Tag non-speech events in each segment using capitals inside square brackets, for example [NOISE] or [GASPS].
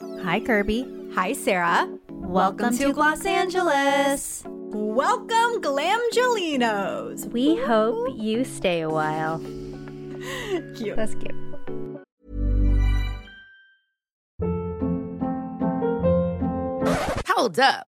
Hi, Kirbie. Hi, Sarah. Welcome, to Los Angeles. Welcome, Glamgelinos. We hope you stay a while. [LAUGHS] Cute. That's cute. Hold up.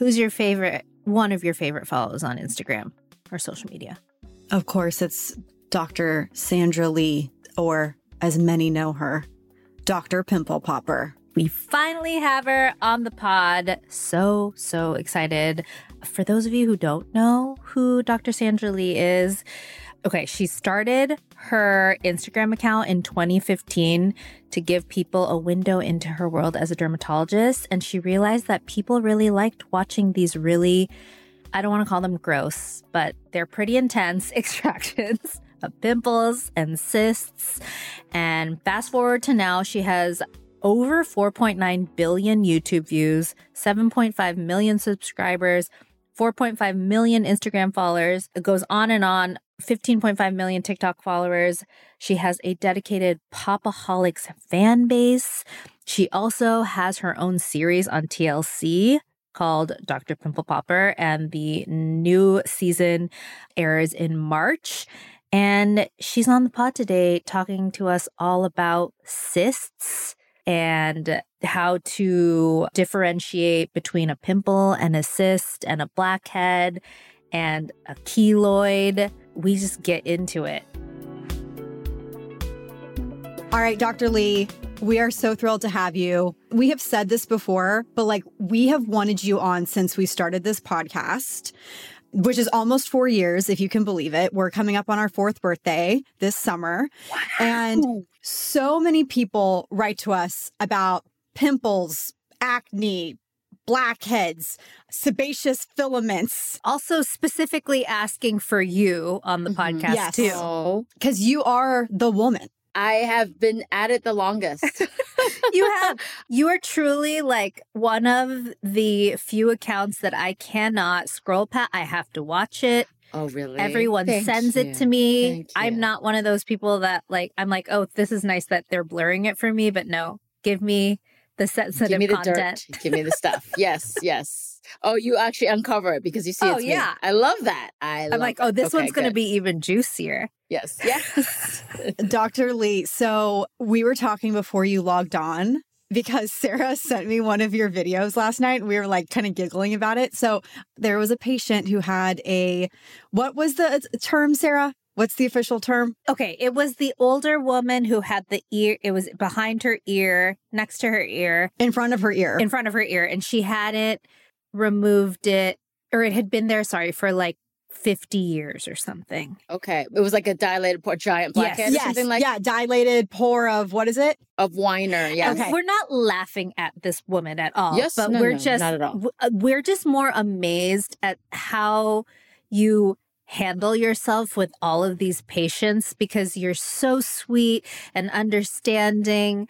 Who's your favorite, one of your favorite follows on Instagram or social media? Of course, it's Dr. Sandra Lee, or as many know her, Dr. Pimple Popper. We finally have her on the pod. So, so excited. For those of you who don't know who Dr. Sandra Lee is, okay, she started her Instagram account in 2015 to give people a window into her world as a dermatologist. And she realized that people really liked watching these really, I don't want to call them gross, but they're pretty intense [LAUGHS] extractions of pimples and cysts. And fast forward to now, she has over 4.9 billion YouTube views, 7.5 million subscribers, 4.5 million Instagram followers. It goes on and on. 15.5 million TikTok followers. She has a dedicated Popaholics fan base. She also has her own series on TLC called Dr. Pimple Popper, and the new season airs in March. And she's on the pod today talking to us all about cysts and how to differentiate between a pimple and a cyst and a blackhead and a keloid. We just get into it. All right, Dr. Lee, we are so thrilled to have you. We have said this before, but like we have wanted you on since we started this podcast, which is almost four years, if you can believe it. We're coming up on our fourth birthday this summer. Wow. And so many people write to us about pimples, acne, blackheads, sebaceous filaments. Also, specifically asking for you on the Mhm. podcast, Yes. too. Oh, Because you are the woman. I have been at it the longest. [LAUGHS] you have you are truly like one of the few accounts that I cannot scroll past. I have to watch it. Oh, really? Everyone Thank sends you. it to me. I'm not one of those people that like I'm like, oh, this is nice that they're blurring it for me, but no, give me the sensitive Give me the content. dirt. Give me the stuff. [LAUGHS] Yes, yes. Oh, you actually uncover it because you see Oh, it's me. yeah. I love that. I I'm love like, it. oh, this Okay, one's going to be even juicier. Yes, [LAUGHS] yes. [LAUGHS] Dr. Lee, so we were talking before you logged on because Sarah [LAUGHS] sent me one of your videos last night and we were like kind of giggling about it. So there was a patient who had a what was the uh, term, Sarah? What's the official term? Okay, it was the older woman who had the ear. It was behind her ear, next to her ear, In front of her ear. in front of her ear, and she hadn't removed it, or it had been there. Sorry for like fifty years or something. okay. It was like a dilated pore, giant Yes. blackhead or yes, something like yeah, dilated pore of what is it? of Winer. Yes. Okay. We're not laughing at this woman at all. Yes, but no, we're no, just not at all. uh, we're just more amazed at how you handle yourself with all of these patients because you're so sweet and understanding.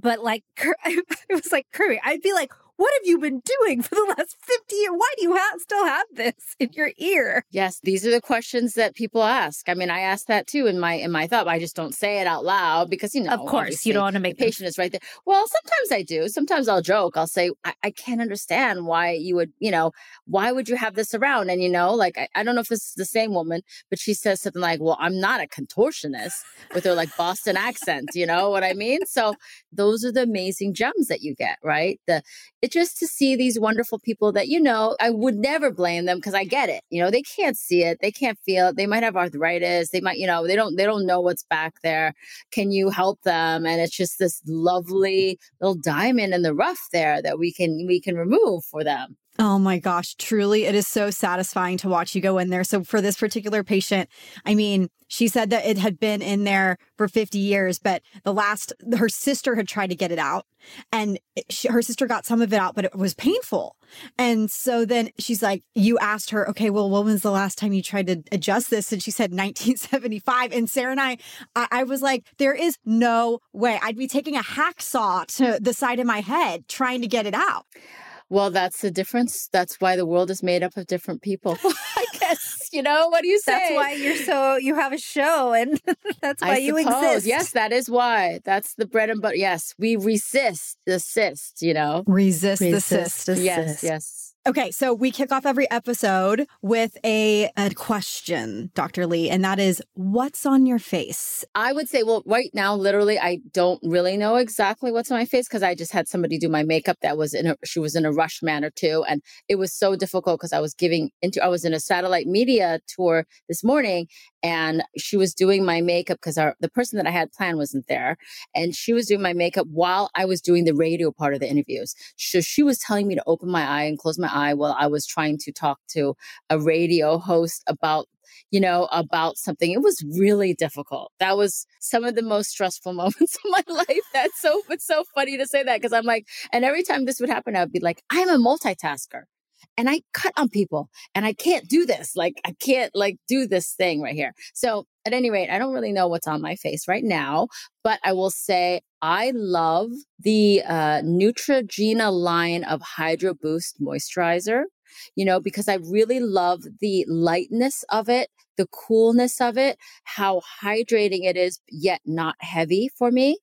But like, Cur- [LAUGHS] I was like, Curry, I'd be like, what have you been doing for the last 50 years? Why do you have, still have this in your ear? Yes, these are the questions that people ask. I mean, I ask that too in my in my thought. but I just don't say it out loud because you know, of course, you don't want to the make them patient is right there. Well, sometimes I do. Sometimes I'll joke. I'll say, I, I can't understand why you would, you know, why would you have this around? And, you know, like, I, I don't know if this is the same woman, but she says something like, well, I'm not a contortionist with her like Boston accent. You know what I mean? So those are the amazing gems that you get, right? The, it just to see these wonderful people that, you know, I would never blame them because I get it. You know, they can't see it. They can't feel it. They might have arthritis. They might, you know, they don't, they don't know what's back there. Can you help them? And it's just this lovely little diamond in the rough there that we can, we can remove for them. Oh my gosh, truly, it is so satisfying to watch you go in there. So, for this particular patient, I mean, she said that it had been in there for 50 years, but the last, her sister had tried to get it out and she, her sister got some of it out, but it was painful. And so then she's like, You asked her, okay, well, when was the last time you tried to adjust this? And she said 1975. And Sarah and I, I, I was like, There is no way I'd be taking a hacksaw to the side of my head trying to get it out. Well, that's the difference. That's why the world is made up of different people. [LAUGHS] I guess, you know, what do you say? That's why you're so, you have a show and [LAUGHS] that's why I you suppose. exist. Yes, that is why. That's the bread and butter. Yes, we resist the cyst, you know? Resist, the Resist cyst. Yes, yes. Okay, so we kick off every episode with a, a question, Dr. Lee, and that is what's on your face? I would say, well, right now, literally, I don't really know exactly what's on my face because I just had somebody do my makeup that was in a, she was in a rush manner too. And it was so difficult because I was giving into, I was in a satellite media tour this morning and she was doing my makeup because the person that I had planned wasn't there. And she was doing my makeup while I was doing the radio part of the interviews. So she was telling me to open my eye and close my eye while I was trying to talk to a radio host about you know, about something. It was really difficult. That was some of the most stressful [LAUGHS] moments of my life. That's so, it's so funny to say that because I'm like, and every time this would happen, I'd be like, I'm a multitasker and I cut on people and I can't do this. Like, I can't like do this thing right here. So at any rate, I don't really know what's on my face right now, but I will say I love the uh, Neutrogena line of Hydro Boost moisturizer you know, because I really love the lightness of it, the coolness of it, how hydrating it is, yet not heavy for me.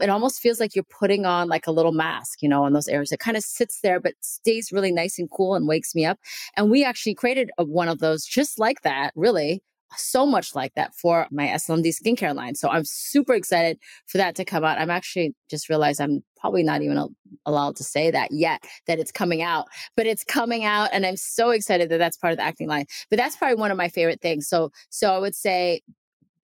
It almost feels like you're putting on like a little mask, you know, on those areas. It kind of sits there, but stays really nice and cool and wakes me up. And we actually created a, one of those just like that, really so much like that for my SLMD skincare line. So I'm super excited for that to come out. I'm actually just realized I'm probably not even al- allowed to say that yet that it's coming out, but it's coming out and I'm so excited that that's part of the acting line. But that's probably one of my favorite things. So so I would say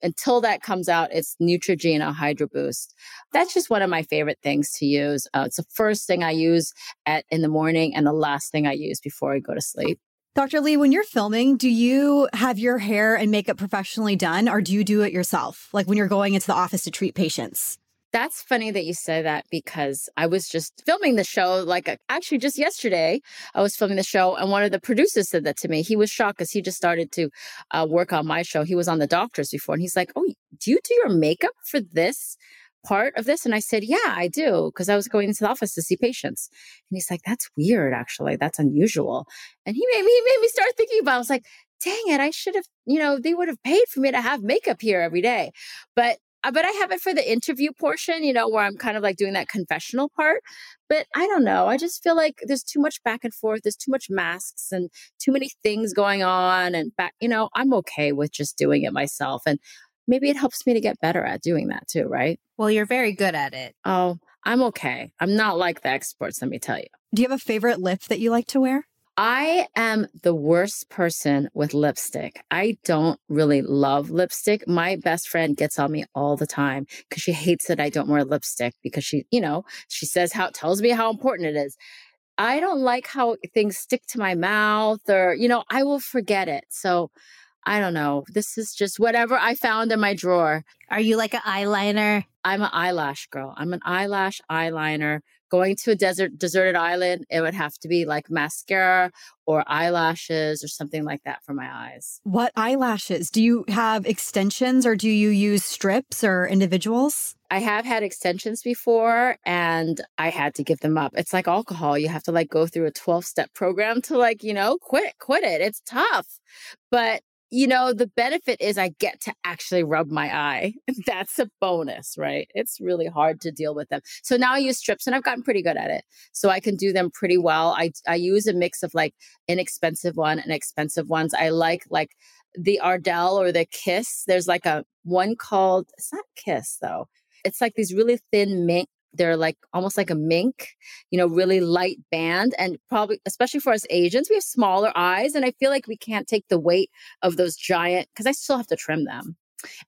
until that comes out, it's Neutrogena Hydro Boost. That's just one of my favorite things to use. Uh, it's the first thing I use at in the morning and the last thing I use before I go to sleep. Dr. Lee, when you're filming, do you have your hair and makeup professionally done or do you do it yourself? Like when you're going into the office to treat patients? That's funny that you say that because I was just filming the show. Like, uh, actually, just yesterday, I was filming the show, and one of the producers said that to me. He was shocked because he just started to uh, work on my show. He was on the doctors before, and he's like, Oh, do you do your makeup for this? Part of this? And I said, Yeah, I do, because I was going into the office to see patients. And he's like, That's weird, actually. That's unusual. And he made me, he made me start thinking about it. I was like, dang it, I should have, you know, they would have paid for me to have makeup here every day. But uh, but I have it for the interview portion, you know, where I'm kind of like doing that confessional part. But I don't know. I just feel like there's too much back and forth. There's too much masks and too many things going on. And back, you know, I'm okay with just doing it myself. And maybe it helps me to get better at doing that too, right? Well, you're very good at it. Oh, I'm okay. I'm not like the experts, let me tell you. Do you have a favorite lip that you like to wear? I am the worst person with lipstick. I don't really love lipstick. My best friend gets on me all the time because she hates that I don't wear lipstick because she, you know, she says how tells me how important it is. I don't like how things stick to my mouth or, you know, I will forget it. So I don't know. This is just whatever I found in my drawer. Are you like an eyeliner? I'm an eyelash girl. I'm an eyelash eyeliner. Going to a desert deserted island, it would have to be like mascara or eyelashes or something like that for my eyes. What eyelashes? Do you have extensions or do you use strips or individuals? I have had extensions before and I had to give them up. It's like alcohol. You have to like go through a 12 step program to like, you know, quit, quit it. It's tough. But you know, the benefit is I get to actually rub my eye. [LAUGHS] That's a bonus, right? It's really hard to deal with them. So now I use strips and I've gotten pretty good at it. So I can do them pretty well. I, I use a mix of like inexpensive one and expensive ones. I like like the Ardell or the Kiss. There's like a one called, it's not Kiss though. It's like these really thin mink they're like almost like a mink, you know, really light band. And probably, especially for us Asians, we have smaller eyes. And I feel like we can't take the weight of those giant, because I still have to trim them.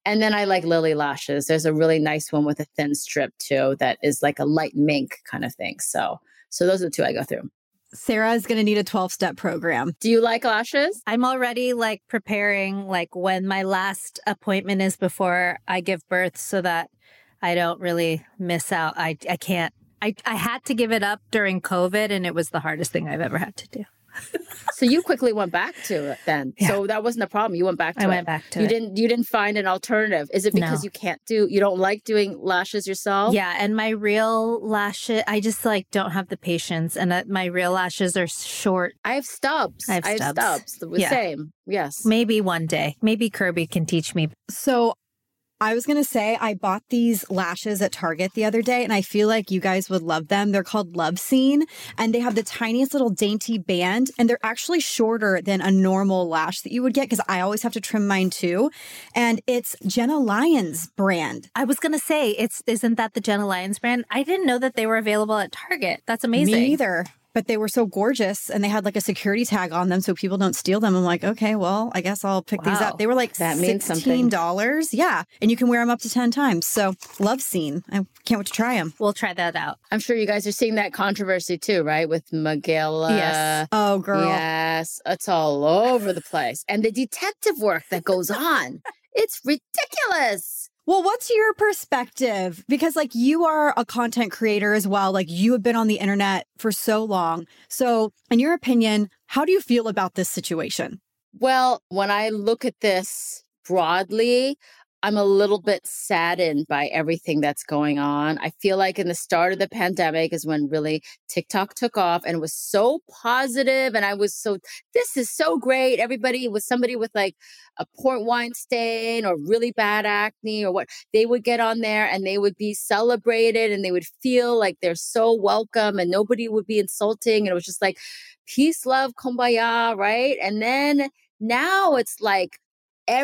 And then I like Lily Lashes. There's a really nice one with a thin strip too that is like a light mink kind of thing. So, so those are the two I go through. Sarah is going to need a 12 step program. Do you like lashes? I'm already like preparing like when my last appointment is before I give birth so that I don't really miss out. I I can't I, I had to give it up during COVID and it was the hardest thing I've ever had to do. so you quickly went back to it then. Yeah. So that wasn't a problem. You went back to I it. went back to you it. didn't you didn't find an alternative. Is it because No. you can't do you don't like doing lashes yourself? Yeah, and my real lashes, I just like don't have the patience, and uh, my real lashes are short. I have stubs. I have stubs. stubs. The Yeah. same. Yes. Maybe one day, maybe Kirbie can teach me. So I was going to say, I bought these lashes at Target the other day, and I feel like you guys would love them. They're called LoveSeen, and they have the tiniest little dainty band, and they're actually shorter than a normal lash that you would get because I always have to trim mine too. And it's Jenna Lyons brand. I was gonna say, it's isn't that the Jenna Lyons brand? I didn't know that they were available at Target. That's amazing. Me either. But they were so gorgeous and they had like a security tag on them so people don't steal them. I'm like, okay, well, I guess I'll pick these up. They were like That means something. $16. Yeah. And you can wear them up to 10 times. So LoveSeen. I can't wait to try them. We'll try that out. I'm sure you guys are seeing that controversy too, right? With Mikayla. Yes. Oh, girl. Yes. It's all over the place. And the detective work that goes on. It's ridiculous. Well, what's your perspective? Because, like, you are a content creator as well. Like, you have been on the internet for so long. So, in your opinion, how do you feel about this situation? Well, when I look at this broadly, I'm a little bit saddened by everything that's going on. I feel like in the start of the pandemic is when really TikTok took off and was so positive and I was so this is so great. Everybody was somebody with like a port wine stain or really bad acne or what they would get on there and they would be celebrated and they would feel like they're so welcome and nobody would be insulting and it was just like peace, love, kumbaya, right? And then now it's like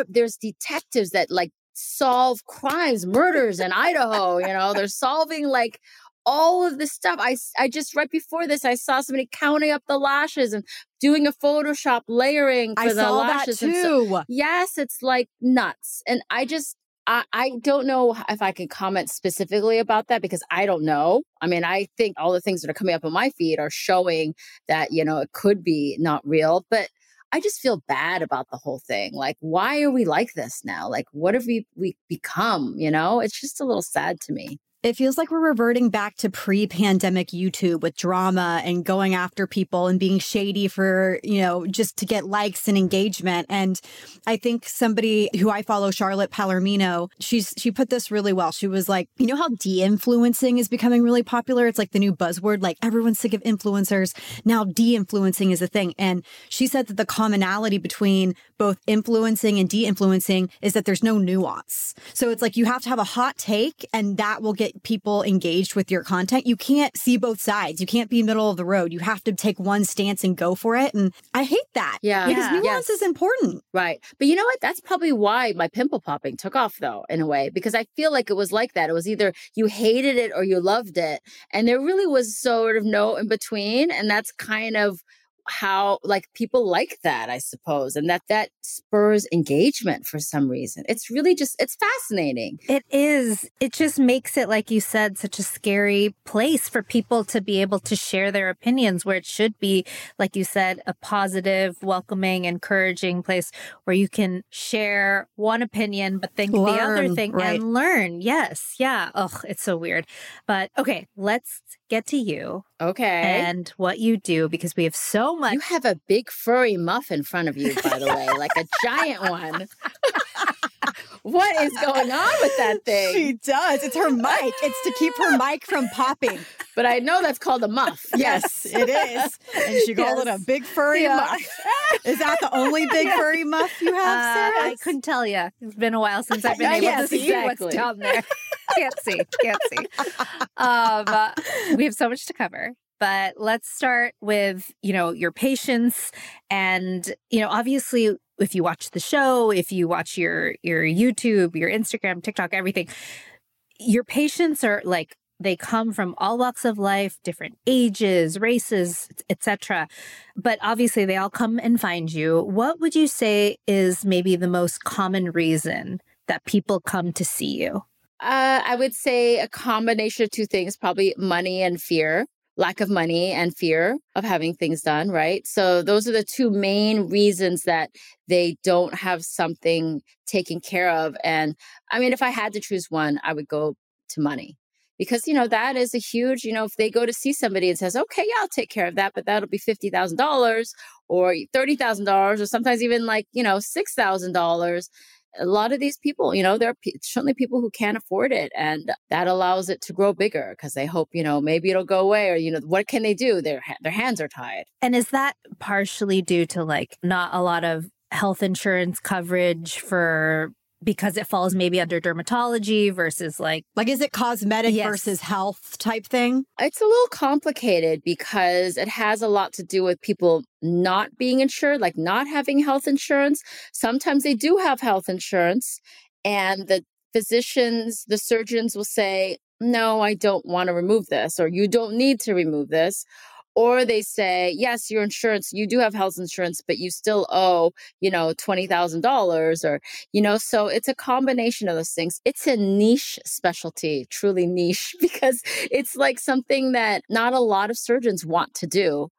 there's detectives that like solve crimes, murders in Idaho. You know, they're [LAUGHS] solving like all of this stuff. I, I just right before this, I saw somebody counting up the lashes and doing a Photoshop layering for I the saw that lashes. and so- too. yes, it's like nuts, and I just. I, I don't know if I can comment specifically about that because I don't know. I mean, I think all the things that are coming up on my feed are showing that, you know, it could be not real, but I just feel bad about the whole thing. Like, why are we like this now? Like, what have we we become? You know, it's just a little sad to me. It feels like we're reverting back to pre pandemic YouTube with drama and going after people and being shady for, you know, just to get likes and engagement. And I think somebody who I follow, Charlotte Palermino, she's, she put this really well. She was like, you know how de influencing is becoming really popular? It's like the new buzzword, like everyone's sick of influencers. Now de influencing is a thing. And she said that the commonality between both influencing and de influencing is that there's no nuance. So it's like you have to have a hot take and that will get people engaged with your content. You can't see both sides. You can't be middle of the road. You have to take one stance and go for it. And I hate that. Yeah. Because Yeah. nuance Yes. is important. Right. But you know what? That's probably why my pimple popping took off, though, in a way, because I feel like it was like that. It was either you hated it or you loved it. And there really was sort of no in between. And that's kind of how like people like that i suppose and that that spurs engagement for some reason it's really just it's fascinating It is. It just makes it, like you said, such a scary place for people to be able to share their opinions, where it should be, like you said, a positive, welcoming, encouraging place where you can share one opinion, but think the other thing right. and learn. Yes. Yeah. Oh, it's so weird. But okay, let's get to you okay and what you do because we have so much. you have a big furry muff in front of you by the way like a giant one [LAUGHS] what is going on with that [LAUGHS] thing She does. It's her mic. It's to keep her mic from popping. but i know that's called a muff [LAUGHS] Yes, it is. And she called it a big furry Yeah. muff. Is that the only big furry muff you have, Uh, I couldn't tell you. It's been a while since I've been able can't to see see. what's Exactly. down there. [LAUGHS] can't see. Can't see. Um, uh, we have so much to cover. But let's start with, you know, your patience and, you know, obviously if you watch the show, if you watch your your YouTube, your Instagram, TikTok, everything, your patients are like they come from all walks of life, different ages, races, etc. But obviously they all come and find you. What would you say is maybe the most common reason that people come to see you? Uh, I would say a combination of two things, probably money and fear. Lack of money and fear of having things done, right? So those are the two main reasons that they don't have something taken care of. And I mean, if I had to choose one, I would go to money because you know that is a huge you know if they go to see somebody and says okay yeah i'll take care of that but that'll be $50000 or $30000 or sometimes even like you know $6000 a lot of these people, you know, there are p- certainly people who can't afford it, and that allows it to grow bigger because they hope, you know, maybe it'll go away, or you know, what can they do? Their their hands are tied. And is that partially due to like not a lot of health insurance coverage for because it falls maybe under dermatology versus like like is it cosmetic Yes. versus health type thing? It's a little complicated because it has a lot to do with people not being insured, like not having health insurance. Sometimes they do have health insurance, and the physicians, the surgeons will say, No, I don't want to remove this, or you don't need to remove this. Or they say, Yes, your insurance, you do have health insurance, but you still owe, you know, $20,000 or, you know, so it's a combination of those things. It's a niche specialty, truly niche, [LAUGHS] because it's like something that not a lot of surgeons want to do.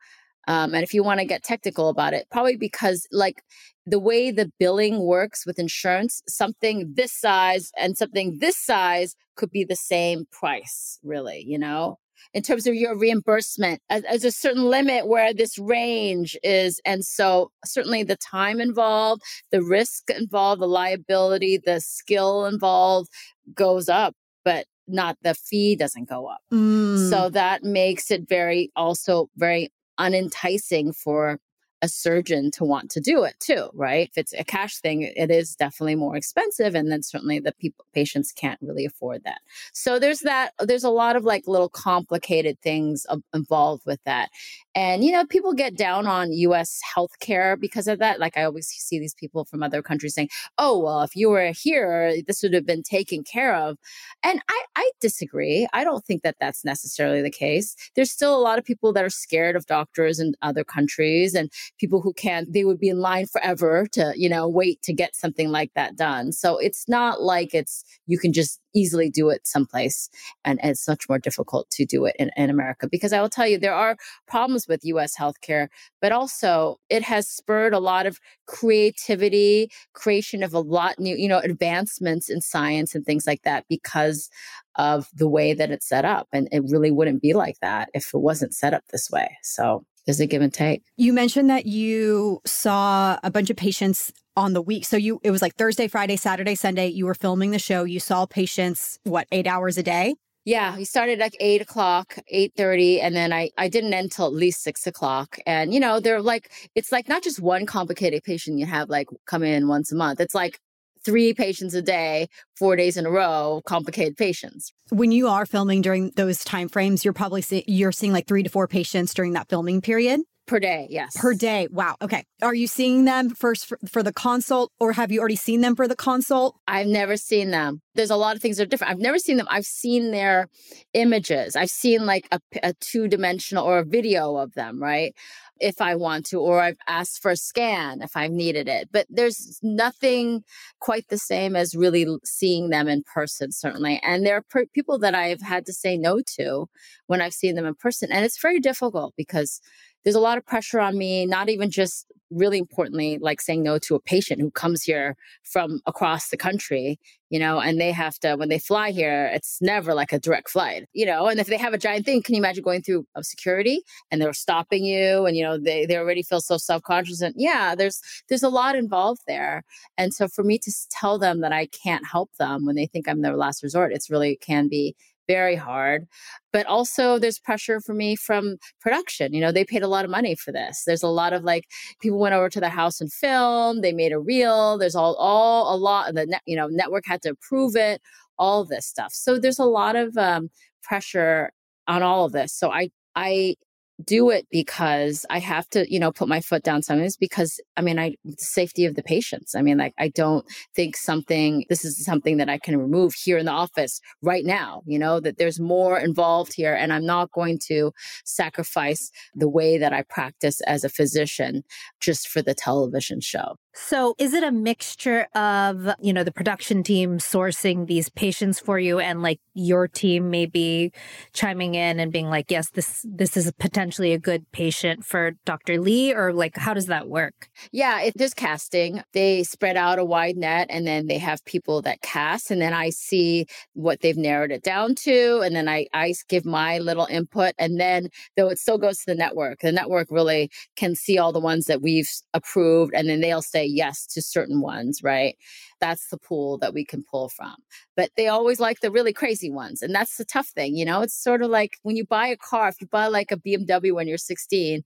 Um, and if you want to get technical about it, probably because like the way the billing works with insurance, something this size and something this size could be the same price, really, you know? In terms of your reimbursement, as, a certain limit where this range is. And so, certainly, the time involved, the risk involved, the liability, the skill involved goes up, but not the fee doesn't go up. Mm. So that makes it very also very unenticing for a surgeon to want to do it too, right? If it's a cash thing, it is definitely more expensive. And then certainly the people patients can't really afford that. So there's that, there's a lot of like little complicated things involved with that. And, you know, people get down on US healthcare because of that. Like I always see these people from other countries saying, oh, well, if you were here, this would have been taken care of. And I, I disagree. I don't think that that's necessarily the case. There's still a lot of people that are scared of doctors in other countries and people who can't, they would be in line forever to, you know, wait to get something like that done. So it's not like it's, you can just easily do it someplace and, and it's much more difficult to do it in, in America because I will tell you there are problems with US healthcare, but also it has spurred a lot of creativity, creation of a lot new, you know, advancements in science and things like that because of the way that it's set up. And it really wouldn't be like that if it wasn't set up this way. So there's a give and take. You mentioned that you saw a bunch of patients on the week. So you it was like Thursday, Friday, Saturday, Sunday. You were filming the show. You saw patients what eight hours a day. Yeah, we started like eight o'clock, eight thirty, and then I I didn't end till at least six o'clock. And you know, they're like it's like not just one complicated patient you have like come in once a month. It's like three patients a day, four days in a row, complicated patients. When you are filming during those time frames, you're probably see, you're seeing like three to four patients during that filming period Per day, yes. per day. Wow. Okay. Are you seeing them first for, for the consult, or have you already seen them for the consult? I've never seen them. There's a lot of things that are different. I've never seen them. I've seen their images. I've seen like a, a two dimensional or a video of them, right? If I want to, or I've asked for a scan if I've needed it. But there's nothing quite the same as really seeing them in person, certainly. And there are per- people that I've had to say no to when I've seen them in person. And it's very difficult because there's a lot of pressure on me, not even just really importantly, like saying no to a patient who comes here from across the country, you know, and they have to, when they fly here, it's never like a direct flight, you know, and if they have a giant thing, can you imagine going through security and they're stopping you and, you know, they, they already feel so self-conscious and yeah, there's, there's a lot involved there. And so for me to tell them that I can't help them when they think I'm their last resort, it's really can be very hard. But also there's pressure for me from production. You know, they paid a lot of money for this. There's a lot of like people went over to the house and filmed, they made a reel. There's all all a lot of the net, you know, network had to approve it, all this stuff. So there's a lot of um pressure on all of this. So I I do it because I have to, you know, put my foot down sometimes because I mean, I the safety of the patients. I mean, like I don't think something this is something that I can remove here in the office right now, you know, that there's more involved here and I'm not going to sacrifice the way that I practice as a physician just for the television show. So, is it a mixture of, you know, the production team sourcing these patients for you and like your team maybe chiming in and being like, "Yes, this this is potentially a good patient for Dr. Lee," or like how does that work? Yeah, it, there's casting. They spread out a wide net and then they have people that cast and then I see what they've narrowed it down to and then I I give my little input and then though it still goes to the network. The network really can see all the ones that we've approved and then they'll say say yes to certain ones, right? That's the pool that we can pull from. But they always like the really crazy ones. And that's the tough thing, you know? It's sort of like when you buy a car, if you buy like a BMW when you're 16,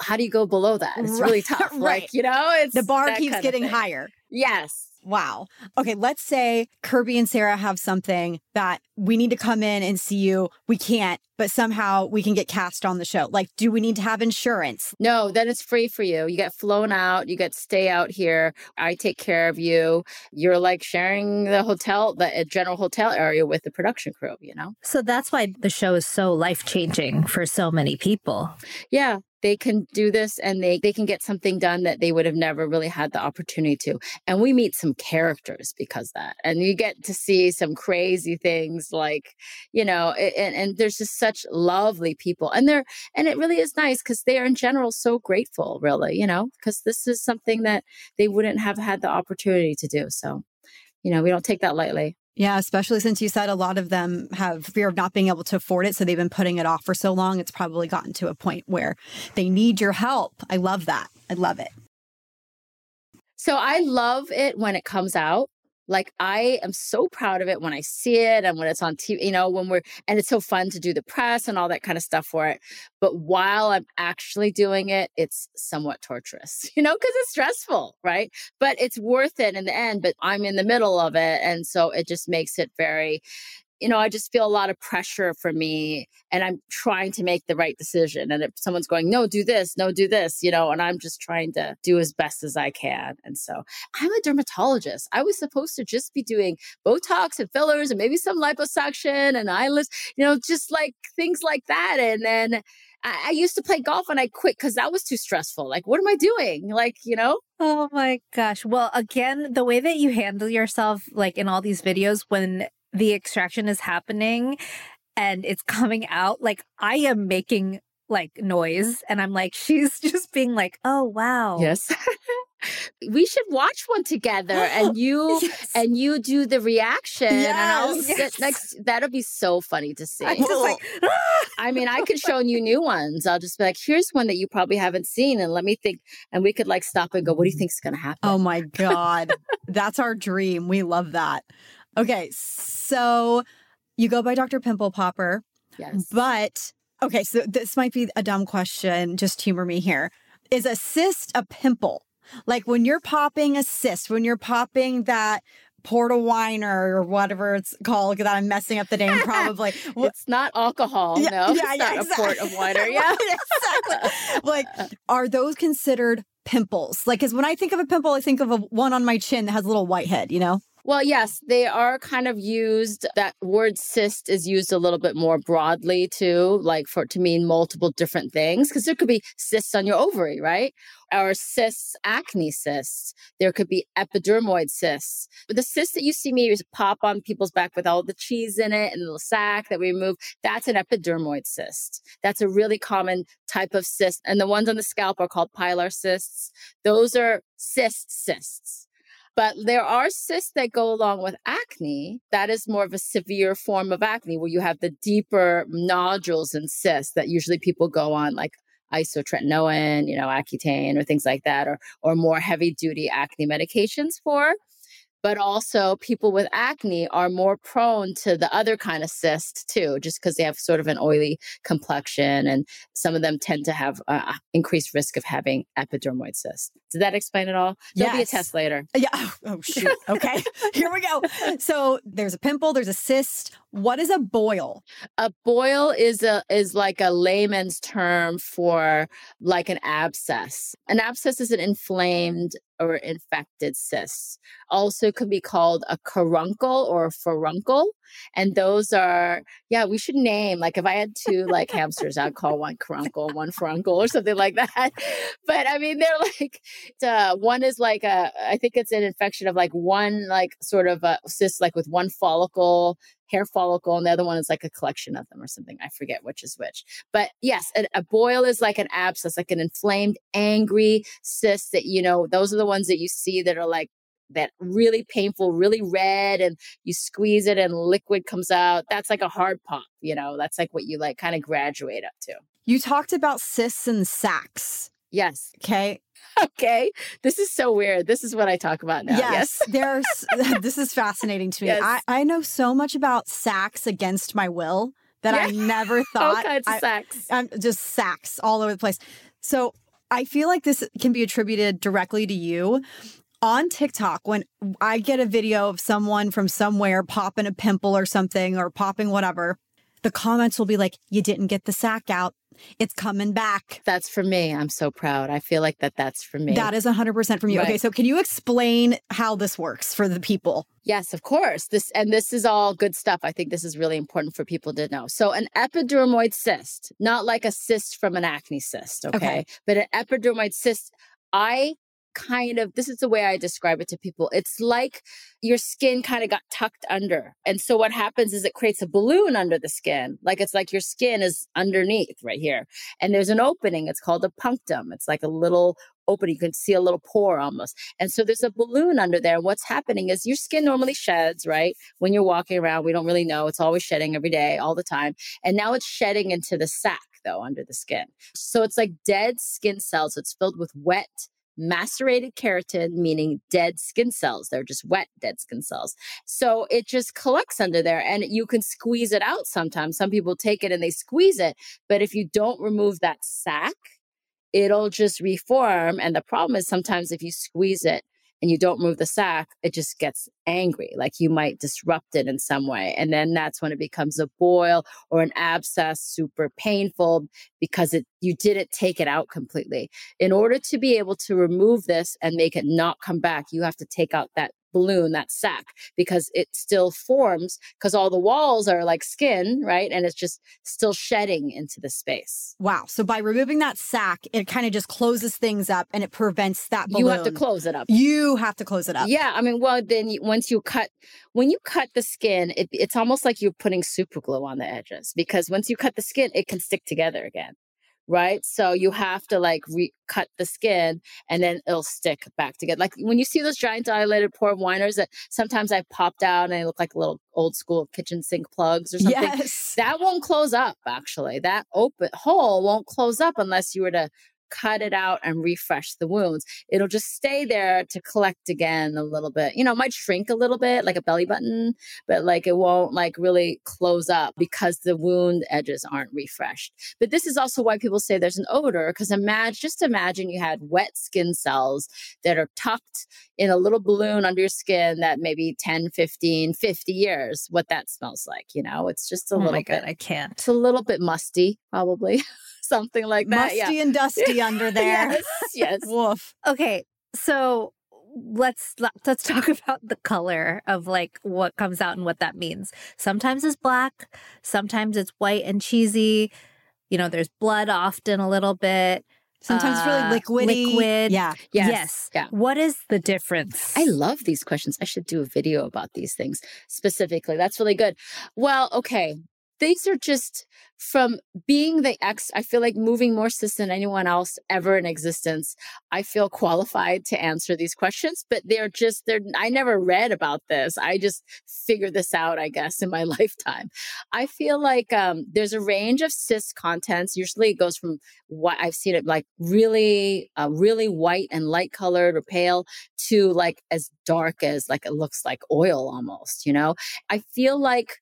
how do you go below that? It's really tough. [LAUGHS] right. Like, you know, it's the bar keeps getting higher. Yes. Wow. Okay, let's say Kirbie and Sarah have something that we need to come in and see you. We can't, but somehow we can get cast on the show. Like, do we need to have insurance? No, then it's free for you. You get flown out, you get stay out here. I take care of you. You're like sharing the hotel, the uh, general hotel area with the production crew, you know? So that's why the show is so life changing for so many people. Yeah they can do this and they, they can get something done that they would have never really had the opportunity to. And we meet some characters because that. And you get to see some crazy things like, you know, and, and there's just such lovely people. And they're and it really is nice because they are in general so grateful, really, you know, because this is something that they wouldn't have had the opportunity to do. So, you know, we don't take that lightly. Yeah, especially since you said a lot of them have fear of not being able to afford it. So they've been putting it off for so long. It's probably gotten to a point where they need your help. I love that. I love it. So I love it when it comes out like I am so proud of it when I see it and when it's on TV, you know, when we're, and it's so fun to do the press and all that kind of stuff for it. But while I'm actually doing it, it's somewhat torturous, [LAUGHS] you know, because it's stressful, right? But it's worth it in the end. But I'm in the middle of it. And so it just makes it very, you know, I just feel a lot of pressure for me and I'm trying to make the right decision. And if someone's going, no, do this, no, do this, you know, and I'm just trying to do as best as I can. And so I'm a dermatologist. I was supposed to just be doing Botox and fillers and maybe some liposuction and eyelids, you know, just like things like that. And then I, I used to play golf and I quit because that was too stressful. Like, what am I doing? Like, you know? Oh my gosh. Well, again, the way that you handle yourself, like in all these videos, when the extraction is happening and it's coming out, like I am making like noise and I'm like, [LAUGHS] she's just being like, oh wow. Yes. [LAUGHS] we should watch one together and [GASPS] you yes. and you do the reaction yes, and I'll yes. sit next that'll be so funny to see. Like, [LAUGHS] I mean, I could show you new ones. I'll just be like, here's one that you probably haven't seen and let me think and we could like stop and go, what do you mm. think's gonna oh happen? Oh my God. That's our dream. We love that. Okay, so you go by Dr. Pimple Popper. Yes. But okay, so this might be a dumb question. Just humor me here. Is a cyst a pimple? Like when you're popping a cyst, when you're popping that Portawiner or whatever it's called that I'm messing up the name probably. [LAUGHS] it's not alcohol. Yeah, no, yeah, it's yeah, not exactly. a port of winer. [LAUGHS] Yeah, exactly. [LAUGHS] like, are those considered pimples? Like, because when I think of a pimple, I think of a one on my chin that has a little white head. You know? Well, yes, they are kind of used. That word cyst is used a little bit more broadly too, like for to mean multiple different things. Because there could be cysts on your ovary, right? Or cysts, acne cysts. There could be epidermoid cysts. But the cysts that you see me pop on people's back with all the cheese in it and the sac that we remove, that's an epidermoid cyst. That's a really common type of cyst. And the ones on the scalp are called pilar cysts. Those are cyst cysts. But there are cysts that go along with acne. That is more of a severe form of acne where you have the deeper nodules and cysts that usually people go on, like isotretinoin, you know, Accutane or things like that, or or more heavy duty acne medications for but also people with acne are more prone to the other kind of cyst too, just because they have sort of an oily complexion. And some of them tend to have uh, increased risk of having epidermoid cysts. Did that explain it all? There'll yes. be a test later. Yeah. Oh, oh shoot. Okay. [LAUGHS] Here we go. So there's a pimple, there's a cyst. What is a boil? A boil is a is like a layman's term for like an abscess. An abscess is an inflamed or infected cyst. Also could be called a carbuncle or a furuncle. And those are, yeah, we should name, like if I had two like hamsters, I'd call one carbuncle, one furuncle or something like [LAUGHS] that. But I mean, they're like, uh, one is like a, I think it's an infection of like one, like sort of a cyst, like with one follicle hair follicle, and the other one is like a collection of them or something. I forget which is which. But yes, a, a boil is like an abscess, like an inflamed, angry cyst that, you know, those are the ones that you see that are like that really painful, really red, and you squeeze it and liquid comes out. That's like a hard pop, you know, that's like what you like kind of graduate up to. You talked about cysts and sacs. Yes. Okay. [LAUGHS] Okay. This is so weird. This is what I talk about now. Yes. Yes. there's [LAUGHS] [LAUGHS] this is fascinating to me. Yes. I, I know so much about sacs against my will that I Yeah. never All thought kinds of I, sex. I'm just sacks all over the place. So I feel like this can be attributed directly to you. On TikTok, when I get a video of someone from somewhere popping a pimple or something or popping whatever, the comments will be like, You didn't get the sack out. It's coming back. That's for me. I'm so proud. I feel like that that's for me. That is 100% from you. Okay, so can you explain how this works for the people? Yes, of course. This and this is all good stuff. I think this is really important for people to know. So an epidermoid cyst, not like a cyst from an acne cyst, okay? Okay. But an epidermoid cyst, I kind of this is the way I describe it to people. It's like your skin kind of got tucked under. And so what happens is it creates a balloon under the skin. Like it's like your skin is underneath right here. And there's an opening. It's called a punctum. It's like a little opening. You can see a little pore almost. And so there's a balloon under there. And what's happening is your skin normally sheds, right? When you're walking around, we don't really know. It's always shedding every day, all the time. And now it's shedding into the sac, though, under the skin. So it's like dead skin cells. It's filled with wet, macerated keratin, meaning dead skin cells. They're just wet, dead skin cells. So it just collects under there and you can squeeze it out sometimes. Some people take it and they squeeze it. But if you don't remove that sac, it'll just reform. And the problem is sometimes if you squeeze it and you don't move the sac, it just gets angry. Like you might disrupt it in some way. And then that's when it becomes a boil or an abscess, super painful because it you didn't take it out completely. In order to be able to remove this and make it not come back, you have to take out that balloon, that sac, because it still forms because all the walls are like skin, right? And it's just still shedding into the space. Wow. So by removing that sac, it kind of just closes things up and it prevents that balloon. You have to close it up. You have to close it up. Yeah, I mean, well, then you, once you cut, when you cut the skin, it, it's almost like you're putting super glue on the edges because once you cut the skin, it can stick together again, right? So you have to like re- cut the skin and then it'll stick back together. Like when you see those giant dilated pore Winers that sometimes I popped out and they look like little old school kitchen sink plugs or something. Yes. That won't close up actually. That open hole won't close up unless you were to cut it out and refresh the wounds. It'll just stay there to collect again a little bit. You know, it might shrink a little bit like a belly button, but like it won't like really close up because the wound edges aren't refreshed. But this is also why people say there's an odor because imagine just imagine you had wet skin cells that are tucked in a little balloon under your skin that maybe 10, 15, 50 years what that smells like, you know? It's just a oh little my bit god, I can't. it's a little bit musty, probably [LAUGHS] something like that. Musty yeah. and dusty [LAUGHS] under there. yes, yes. Woof. Okay, so let's let's talk [LAUGHS] about the color of like what comes out and what that means. Sometimes it's black, sometimes it's white and cheesy. You know, there's blood often a little bit. Sometimes uh, really liquidy. Liquid. Yeah. Yes. Yeah. What is the difference? I love these questions. I should do a video about these things specifically. That's really good. Well, okay. These are just from being the ex, I feel like moving more cysts than anyone else ever in existence. I feel qualified to answer these questions, but they're just, they're, I never read about this. I just figured this out, I guess, in my [LAUGHS] lifetime. I feel like um, there's a range of cyst contents. Usually it goes from what I've seen it like really, uh, really white and light colored or pale to like as dark as like it looks like oil almost, you know? I feel like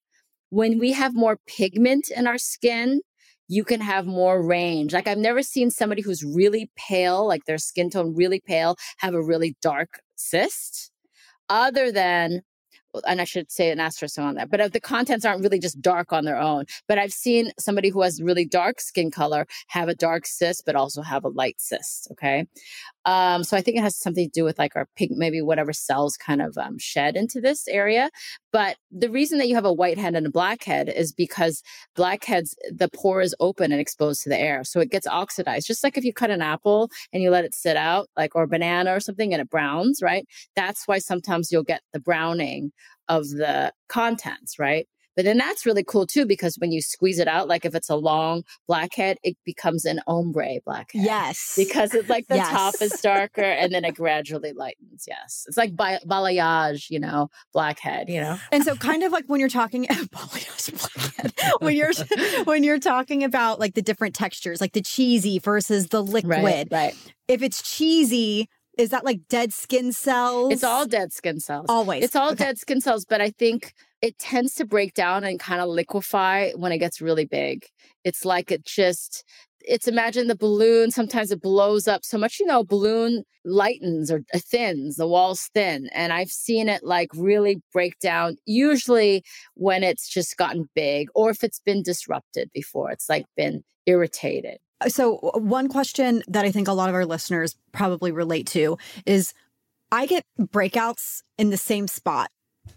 when we have more pigment in our skin, you can have more range. Like I've never seen somebody who's really pale, like their skin tone really pale, have a really dark cyst, other than and I should say an asterisk on that, but uh, the contents aren't really just dark on their own. But I've seen somebody who has really dark skin color have a dark cyst, but also have a light cyst. Okay. Um, so I think it has something to do with like our pink, maybe whatever cells kind of um, shed into this area. But the reason that you have a white head and a black head is because blackheads, the pore is open and exposed to the air. So it gets oxidized. Just like if you cut an apple and you let it sit out, like or banana or something and it browns, right? That's why sometimes you'll get the browning of the contents, right? But then that's really cool too, because when you squeeze it out, like if it's a long blackhead, it becomes an ombre blackhead. Yes. Because it's like the Yes. top is [LAUGHS] darker and then it gradually lightens. Yes. It's like ba- balayage, you know, blackhead, you know? And so kind of like when you're talking [LAUGHS] when you're [LAUGHS] when you're talking about like the different textures, like the cheesy versus the liquid. Right. Right. If it's cheesy, is that like dead skin cells? It's all dead skin cells. always. It's all Okay. dead skin cells, but I think it tends to break down and kind of liquefy when it gets really big. It's like it just it's imagine the balloon sometimes it blows up so much you know balloon lightens or uh, thins the walls thin and i've seen it like really break down usually when it's just gotten big or if it's been disrupted before it's like been irritated So one question that I think a lot of our listeners probably relate to is I get breakouts in the same spot.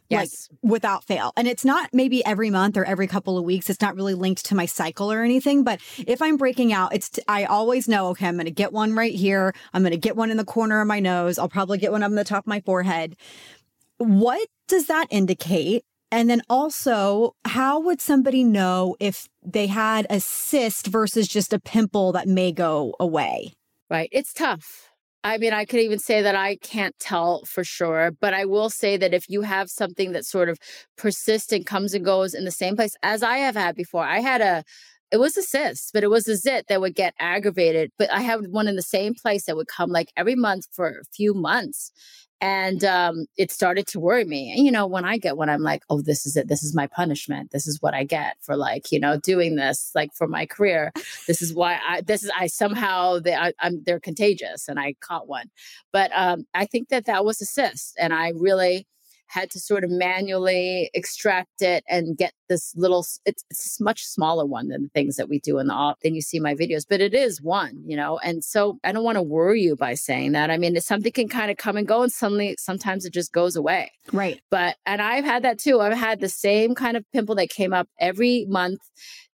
Yes Like without fail. And it's not maybe every month or every couple of weeks. It's not really linked to my cycle or anything. But if I'm breaking out, it's, t- I always know, okay, I'm going to get one right here. I'm going to get one in the corner of my nose. I'll probably get one up on the top of my forehead. What does that indicate? And then also, how would somebody know if they had a cyst versus just a pimple that may go away? Right. It's tough. I mean, I could even say that I can't tell for sure, but I will say that if you have something that sort of persists and comes and goes in the same place as I have had before, I had a, it was a cyst, but it was a zit that would get aggravated. But I had one in the same place that would come like every month for a few months. And um, it started to worry me. And, you know, when I get one, I'm like, oh, this is it. This is my punishment. This is what I get for like, you know, doing this, like for my career this is why I this is I somehow they I, I'm they're contagious and I caught one, but um, I think that that was a cyst and I really had to sort of manually extract it and get this little it's, it's much smaller one than the things that we do in the op than you see my videos but it is one you know and so i don't want to worry you by saying that i mean something can kind of come and go and suddenly sometimes it just goes away Right. but and I've had that too. I've had the same kind of pimple that came up every month,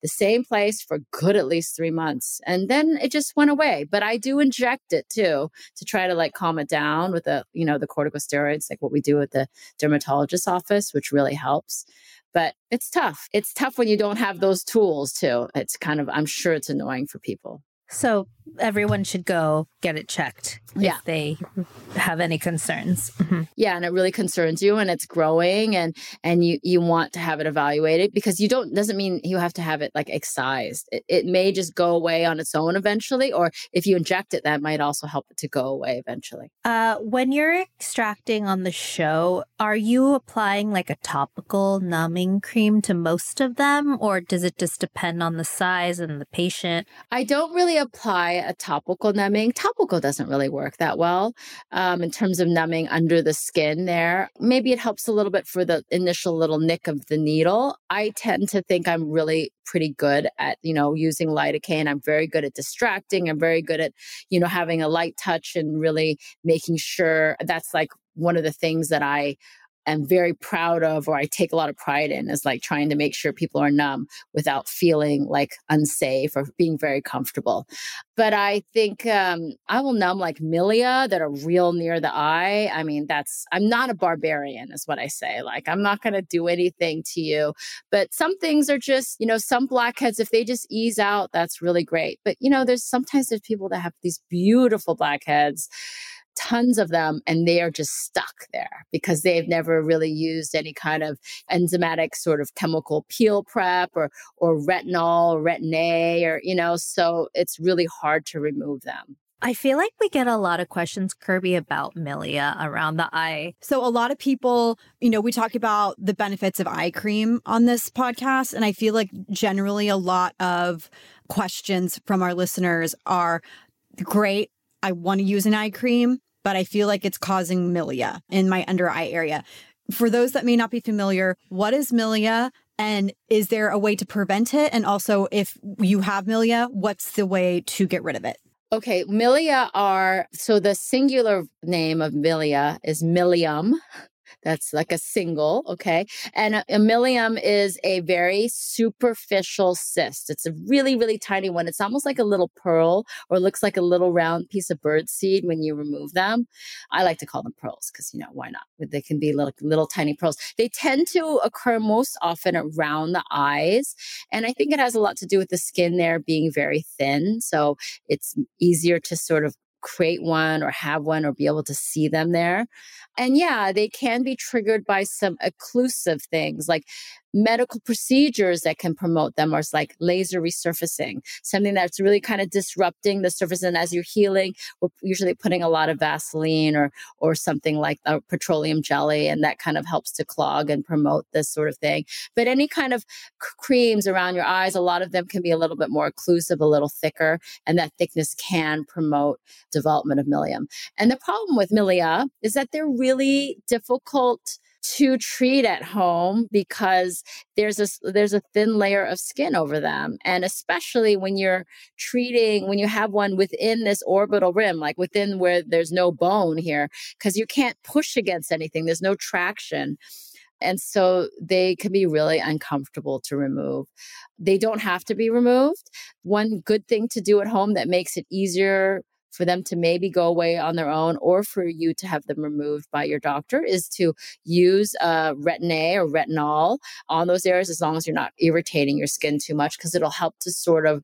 the same place for good at least three months, and then it just went away. But I do inject it too to try to like calm it down with the you know the corticosteroids, like what we do with the dermatologist's office, which really helps. But it's tough. It's tough when you don't have those tools too. It's kind of I'm sure it's annoying for people. So everyone should go get it checked Yeah. if they have any concerns. Mhm. yeah and it really concerns you and it's growing and and you you want to have it evaluated because you don't doesn't mean you have to have it like excised it, it may just go away on its own eventually or if you inject it that might also help it to go away eventually Uh, when you're extracting on the show, are you applying like a topical numbing cream to most of them, or does it just depend on the size and the patient? I don't really apply a topical numbing. Topical doesn't really work that well um, in terms of numbing under the skin there. Maybe it helps a little bit for the initial little nick of the needle. I tend to think I'm really pretty good at, you know, using lidocaine. I'm very good at distracting. I'm very good at, you know, having a light touch and really making sure that's like one of the things that I am very proud of or I take a lot of pride in is like trying to make sure people are numb without feeling like unsafe or being very comfortable. But I think um, I will numb like milia that are real near the eye. I mean, that's, I'm not a barbarian, is what I say. Like, I'm not going to do anything to you. But some things are just, you know, some blackheads, if they just ease out, that's really great. But, you know, there's sometimes there's people that have these beautiful blackheads tons of them and they are just stuck there because they've never really used any kind of enzymatic sort of chemical peel prep or or retinol or retin A or you know so it's really hard to remove them. I feel like we get a lot of questions, Kirbie, about milia around the eye. So a lot of people, you know, we talk about the benefits of eye cream on this podcast. And I feel like generally a lot of questions from our listeners are great. I want to use an eye cream, but I feel like it's causing milia in my under eye area. for those that may not be familiar, what is milia? And is there a way to prevent it? And also, if you have milia, what's the way to get rid of it? Okay, milia are so the singular name of milia is milium. That's like a single, okay? And uh, a, a milium is a very superficial cyst. It's a really, really tiny one. It's almost like a little pearl or looks like a little round piece of bird seed when you remove them. I like to call them pearls because, you know, why not? They can be little, little tiny pearls. They tend to occur most often around the eyes. And I think it has a lot to do with the skin there being very thin. So it's easier to sort of create one or have one or be able to see them there. And yeah, they can be triggered by some occlusive things like medical procedures that can promote them or it's like laser resurfacing, something that's really kind of disrupting the surface. And as you're healing, we're usually putting a lot of Vaseline or or something like a petroleum jelly, and that kind of helps to clog and promote this sort of thing. But any kind of creams around your eyes, a lot of them can be a little bit more occlusive, a little thicker, and that thickness can promote development of milium. And the problem with milia is that they're really difficult to treat at home because there's a there's a thin layer of skin over them and especially when you're treating when you have one within this orbital rim like within where there's no bone here because you can't push against anything there's no traction and so they can be really uncomfortable to remove. They don't have to be removed. One good thing to do at home that makes it easier for them to maybe go away on their own or for you to have them removed by your doctor is to use uh, retin-A or retinol on those areas as long as you're not irritating your skin too much because it'll help to sort of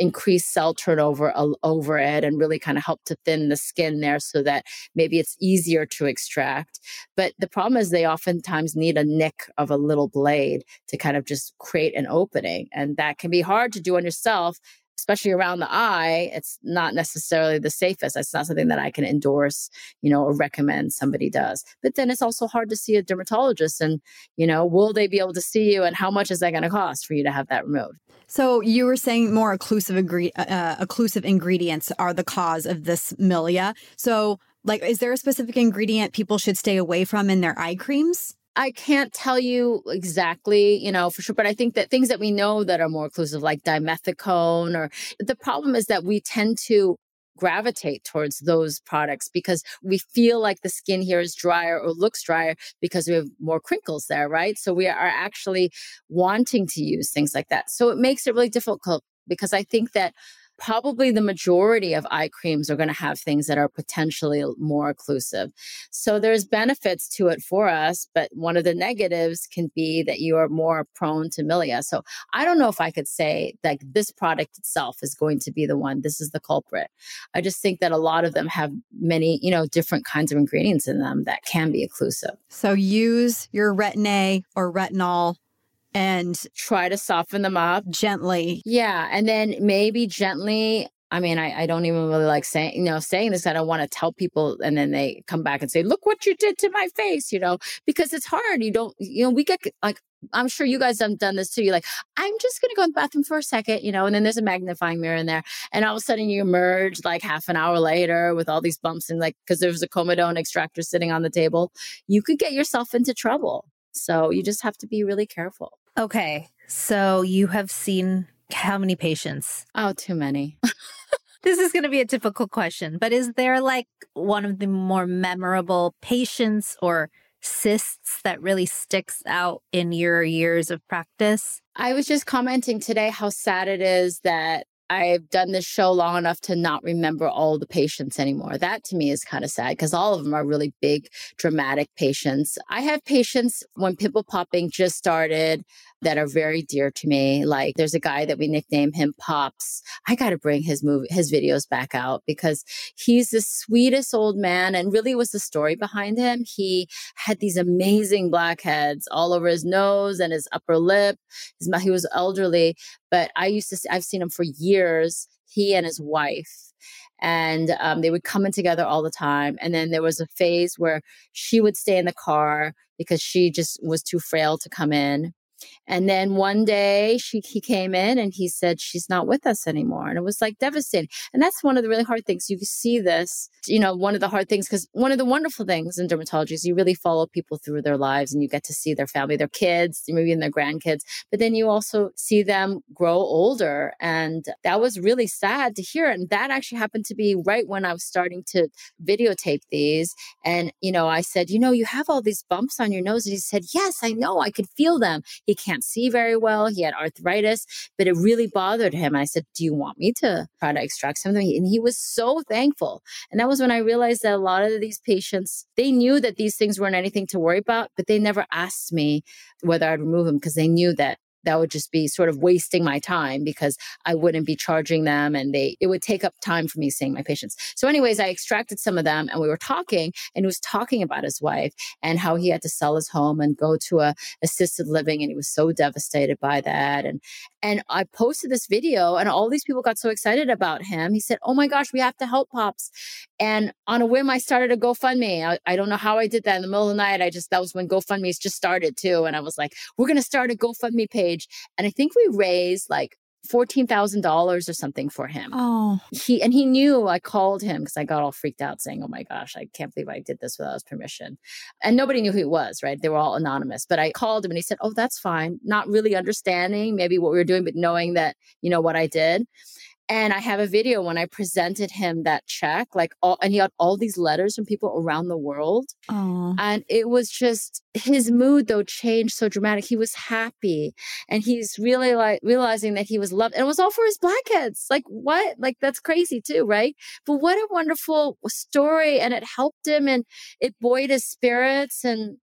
increase cell turnover over it and really kind of help to thin the skin there so that maybe it's easier to extract. But the problem is they oftentimes need a nick of a little blade to kind of just create an opening. And that can be hard to do on yourself especially around the eye, it's not necessarily the safest. It's not something that I can endorse, you know, or recommend somebody does. But then it's also hard to see a dermatologist and, you know, will they be able to see you and how much is that going to cost for you to have that removed? So you were saying more occlusive, agree- uh, uh, occlusive ingredients are the cause of this milia. So like, is there a specific ingredient people should stay away from in their eye creams? I can't tell you exactly, you know, for sure, but I think that things that we know that are more occlusive, like dimethicone, or the problem is that we tend to gravitate towards those products because we feel like the skin here is drier or looks drier because we have more crinkles there, right? So we are actually wanting to use things like that. So it makes it really difficult because I think that probably the majority of eye creams are going to have things that are potentially more occlusive. So there's benefits to it for us, but one of the negatives can be that you are more prone to milia. So I don't know if I could say like this product itself is going to be the one. This is the culprit. I just think that a lot of them have many, you know, different kinds of ingredients in them that can be occlusive. So use your retin-A or retinol and try to soften them up gently. Yeah. And then maybe gently. I mean, I, I don't even really like saying, you know, saying this. I don't want to tell people and then they come back and say, look what you did to my face, you know, because it's hard. You don't, you know, we get like, I'm sure you guys have done this too. You're like, I'm just going to go in the bathroom for a second, you know, and then there's a magnifying mirror in there. And all of a sudden you emerge like half an hour later with all these bumps and like, because there was a comedone extractor sitting on the table. You could get yourself into trouble. So you just have to be really careful. Okay. So you have seen how many patients? Oh, too many. [LAUGHS] this is going to be a difficult question, but is there like one of the more memorable patients or cysts that really sticks out in your years of practice? I was just commenting today how sad it is that I've done this show long enough to not remember all the patients anymore. That to me is kind of sad because all of them are really big, dramatic patients. I have patients when pimple popping just started that are very dear to me. Like there's a guy that we nickname him Pops. I got to bring his movie, his videos back out because he's the sweetest old man and really was the story behind him. He had these amazing blackheads all over his nose and his upper lip. His, he was elderly, but I used to, see, I've seen him for years. He and his wife and um, they would come in together all the time. And then there was a phase where she would stay in the car because she just was too frail to come in And then one day she he came in and he said she's not with us anymore. And it was like devastating. And that's one of the really hard things. You see this, you know, one of the hard things because one of the wonderful things in dermatology is you really follow people through their lives and you get to see their family, their kids, maybe and their grandkids. But then you also see them grow older. And that was really sad to hear. And that actually happened to be right when I was starting to videotape these. And, you know, I said, you know, you have all these bumps on your nose. And he said, yes, I know. I could feel them. He can't see very well. He had arthritis, but it really bothered him. I said, Do you want me to try to extract something? And he was so thankful. And that was when I realized that a lot of these patients, they knew that these things weren't anything to worry about, but they never asked me whether I'd remove them because they knew that that would just be sort of wasting my time because I wouldn't be charging them and they it would take up time for me seeing my patients. So anyways, I extracted some of them and we were talking and he was talking about his wife and how he had to sell his home and go to a assisted living and he was so devastated by that and and I posted this video and all these people got so excited about him. He said, "Oh my gosh, we have to help Pops." And on a whim I started a GoFundMe. I, I don't know how I did that in the middle of the night. I just that was when GoFundMe's just started too and I was like, "We're going to start a GoFundMe page page. And I think we raised like $14,000 or something for him. Oh. He and he knew I called him because I got all freaked out saying, "Oh my gosh, I can't believe I did this without his permission." And nobody knew who he was, right? They were all anonymous. But I called him and he said, "Oh, that's fine." Not really understanding maybe what we were doing, but knowing that, you know, what I did. And I have a video when I presented him that check, like all, and he got all these letters from people around the world. Oh. And it was just his mood though changed so dramatic. He was happy and he's really like realizing that he was loved. And it was all for his blackheads. Like what? Like that's crazy too, right? But what a wonderful story. And it helped him and it buoyed his spirits. And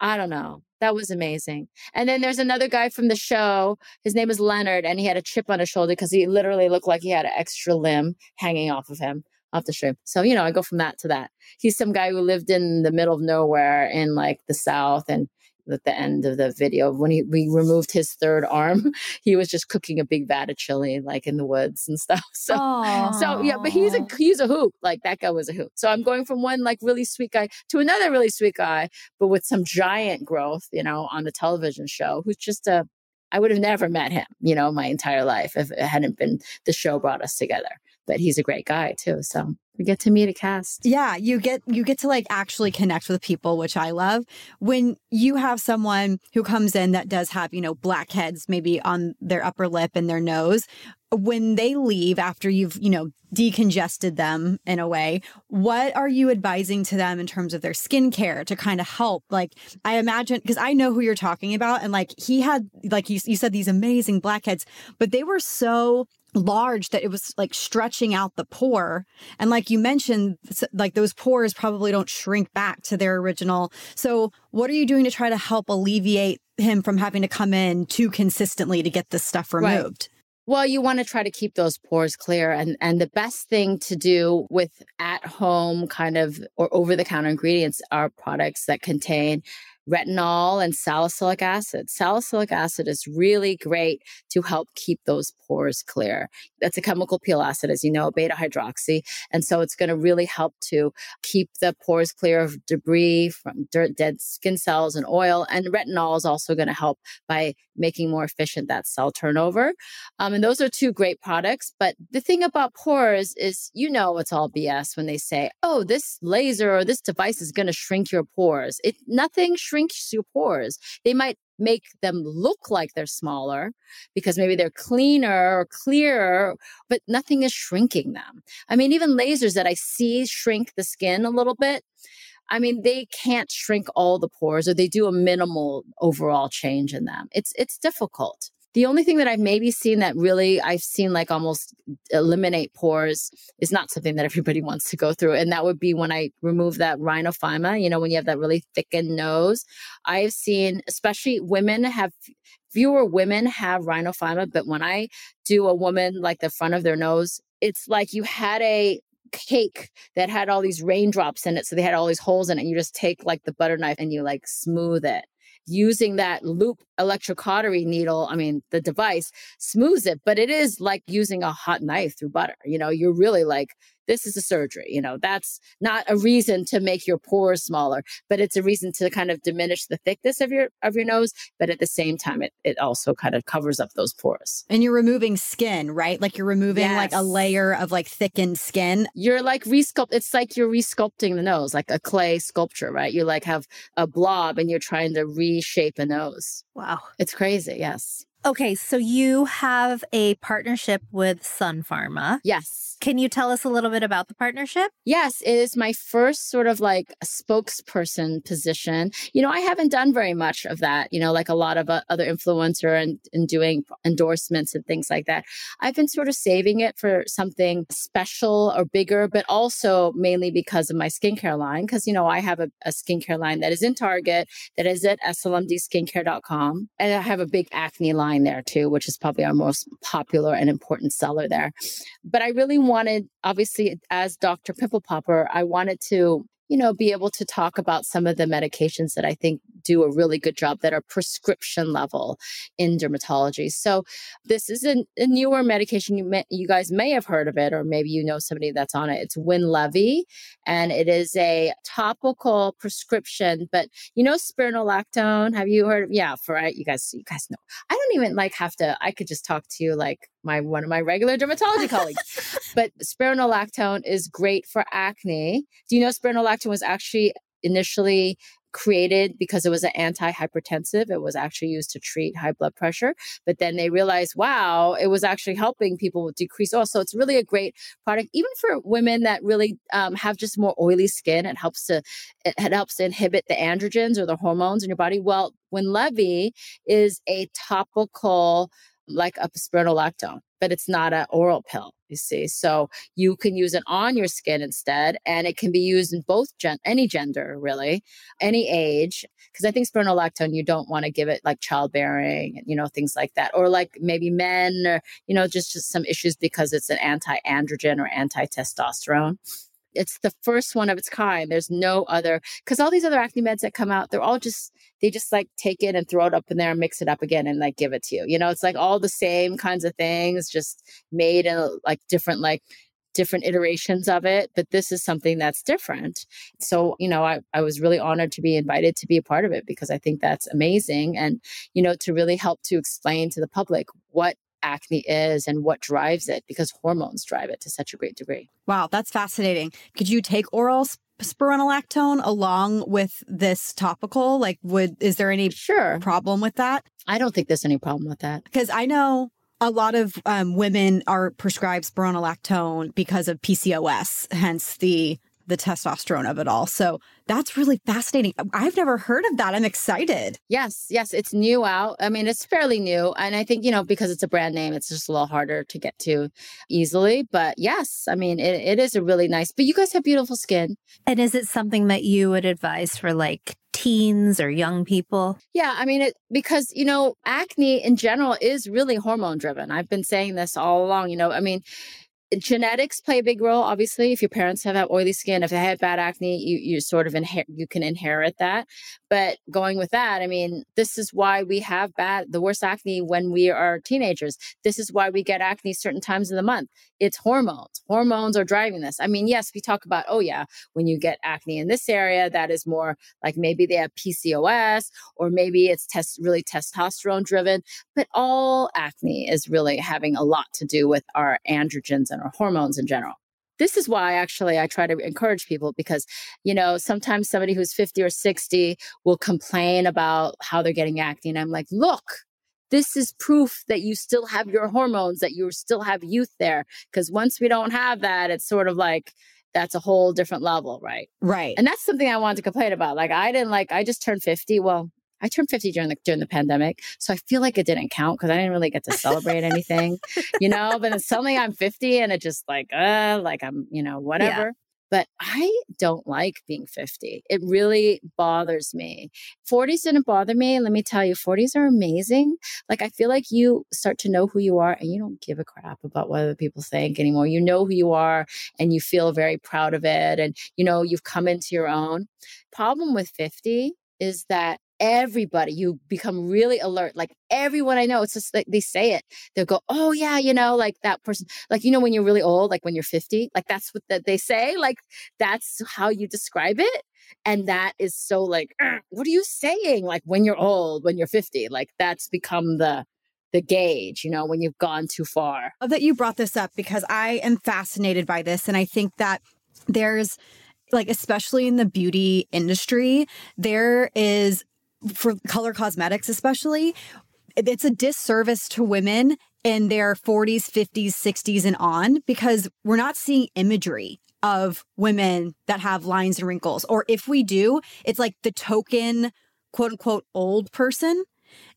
I don't know. That was amazing. And then there's another guy from the show. His name is Leonard, and he had a chip on his shoulder because he literally looked like he had an extra limb hanging off of him off the show. So, you know, I go from that to that. He's some guy who lived in the middle of nowhere in like the South and at the end of the video when he we removed his third arm [LAUGHS] he was just cooking a big vat of chili like in the woods and [LAUGHS] stuff so Aww. so yeah but he's a he's a hoot like that guy was a hoot so i'm going from one like really sweet guy to another really sweet guy but with some giant growth you know on the television show who's just a I would have never met him, you know, my entire life if it hadn't been the show brought us together. But he's a great guy too. So we get to meet a cast. Yeah, you get you get to like actually connect with people, which I love. When you have someone who comes in that does have, you know, blackheads maybe on their upper lip and their nose, when they leave after you've, you know, decongested them in a way, what are you advising to them in terms of their skincare to kind of help? Like, I imagine, because I know who you're talking about. And like, he had, like you, you said, these amazing blackheads, but they were so large that it was like stretching out the pore. And like you mentioned, like those pores probably don't shrink back to their original. So, what are you doing to try to help alleviate him from having to come in too consistently to get this stuff removed? Right. Well, you want to try to keep those pores clear. And, and the best thing to do with at home kind of or over the counter ingredients are products that contain retinol and salicylic acid. Salicylic acid is really great to help keep those pores clear. That's a chemical peel acid, as you know, beta hydroxy. And so it's going to really help to keep the pores clear of debris from dirt, dead skin cells and oil. And retinol is also going to help by making more efficient that cell turnover. Um, and those are two great products. But the thing about pores is, you know, it's all BS when they say, oh, this laser or this device is going to shrink your pores. It nothing shrinks your pores. They might make them look like they're smaller because maybe they're cleaner or clearer, but nothing is shrinking them. I mean, even lasers that I see shrink the skin a little bit. I mean, they can't shrink all the pores or they do a minimal overall change in them. It's it's difficult. The only thing that I've maybe seen that really I've seen like almost eliminate pores is not something that everybody [LAUGHS] wants to go through. And that would be when I remove that rhinophyma, you know, when you have that really thickened nose. I've seen, especially women have fewer women have rhinophyma, but when I do a woman like the front of their nose, it's like you had a cake that had all these raindrops in it. So they had all these holes in it. And you just take like the butter knife and you like smooth it using that loop electrocautery needle, I mean, the device smooths it, but it is like using a hot knife through butter. You know, you're really like, this is a surgery. You know, that's not a reason to make your pores smaller, but it's a reason to kind of diminish the thickness of your of your nose. But at the same time, it, it also kind of covers up those pores. And you're removing skin, right? Like you're removing yes. like a layer of like thickened skin. You're like resculpt. It's like you're resculpting the nose, like a clay sculpture, right? You like have a blob and you're trying to reshape a nose. Wow. It's crazy. Yes. Okay, so you have a partnership with Sun Pharma. Yes. Can you tell us a little bit about the partnership? Yes, it is my first sort of like spokesperson position. You know, I haven't done very much of that, you know, like a lot of uh, other influencer and, and doing endorsements and things like that. I've been sort of saving it for something special or bigger, but also mainly because of my skincare line. Cause, you know, I have a, a skincare line that is in Target, that is at slmdskincare.com. And I have a big acne line there too, which is probably our most popular and important seller there. But I really wanted, obviously, as Dr. Pimple Popper, I wanted to, you know, be able to talk about some of the medications that I think do a really good job that are prescription level in dermatology. So this is a, a newer medication. You may, you guys may have heard of it, or maybe you know somebody that's on it. It's Winlevi, and it is a topical prescription. But you know spironolactone. Have you heard of? Yeah, for right, you guys, you guys know. I don't even like have to. I could just talk to you like my one of my regular dermatology colleagues. [LAUGHS] But spironolactone is great for acne. Do you know spironolactone was actually initially created because it was an antihypertensive. It was actually used to treat high blood pressure. But then they realized, wow, it was actually helping people with decrease. Also, it's really a great product, even for women that really um, have just more oily skin. It helps to it, it helps to inhibit the androgens or the hormones in your body. Well, Winlevi is a topical like a spironolactone, but it's not an oral pill, you see. So you can use it on your skin instead, and it can be used in both gen- any gender, really, any age. Because I think spironolactone, you don't want to give it like childbearing, you know, things like that, or like maybe men, or you know, just just some issues because it's an anti-androgen or anti-testosterone. It's the first one of its kind. There's no other because all these other acne meds that come out, they're all just they just like take it and throw it up in there and mix it up again and like give it to you. You know, it's like all the same kinds of things, just made in like different like different iterations of it, but this is something that's different. So, you know, I, I was really honored to be invited to be a part of it because I think that's amazing. And, you know, to really help to explain to the public what acne is and what drives it because hormones drive it to such a great degree. Wow, that's fascinating. Could you take oral spironolactone along with this topical? Like would is there any sure problem with that? I don't think there's any problem with that. Because I know a lot of um, women are prescribed spironolactone because of PCOS, hence the the testosterone of it all. So that's really fascinating. I've never heard of that. I'm excited. Yes, yes, it's new out. I mean, it's fairly new. And I think, you know, because it's a brand name, it's just a little harder to get to easily. But yes, I mean, it, it is a really nice, but you guys have beautiful skin. And is it something that you would advise for like teens or young people? Yeah, I mean, it because, you know, acne in general is really hormone driven. I've been saying this all along, you know, I mean, genetics play a big role obviously if your parents have that oily skin if they had bad acne you you sort of inherit you can inherit that but going with that i mean this is why we have bad the worst acne when we are teenagers. This is why we get acne certain times of the month. It's hormones. Hormones are driving this. I mean yes we talk about oh yeah when you get acne in this area that is more like maybe they have pcos or maybe it's test really testosterone driven. But all acne is really having a lot to do with our androgens and our hormones in general. This is why actually I try to encourage people because, you know, sometimes somebody who's 50 or 60 will complain about how they're getting acne. And I'm like, look, this is proof that you still have your hormones, that you still have youth there. Because once we don't have that, it's sort of like, that's a whole different level, right? Right. And that's something I wanted to complain about. Like I didn't like I just turned 50. Well, I turned 50 during the during the pandemic, so I feel like it didn't count because I didn't really get to celebrate anything, you know. But then suddenly I'm 50, and it just like, uh, like I'm, you know, whatever. Yeah. But I don't like being 50. It really bothers me. 40s didn't bother me. Let me tell you, 40s are amazing. Like, I feel like you start to know who you are and you don't give a crap about what other people think anymore. You know who you are and you feel very proud of it. And, you know, you've come into your own. Problem with 50 is that everybody, you become really alert. Like everyone I know, it's just like they say it. They'll go, Oh, yeah, you know, like that person, like, you know, when you're really old, like when you're 50, like that's what that they say. Like that's how you describe it. And that is so like, what are you saying? Like when you're old, when you're 50, like that's become the, the gauge, you know, when you've gone too far. Love that you brought this up because I am fascinated by this. And I think that there's, like, especially in the beauty industry, there is, for color cosmetics, especially, it's a disservice to women in their 40s, 50s, 60s, and on because we're not seeing imagery of women that have lines and wrinkles. Or if we do, it's like the token, quote unquote, old person.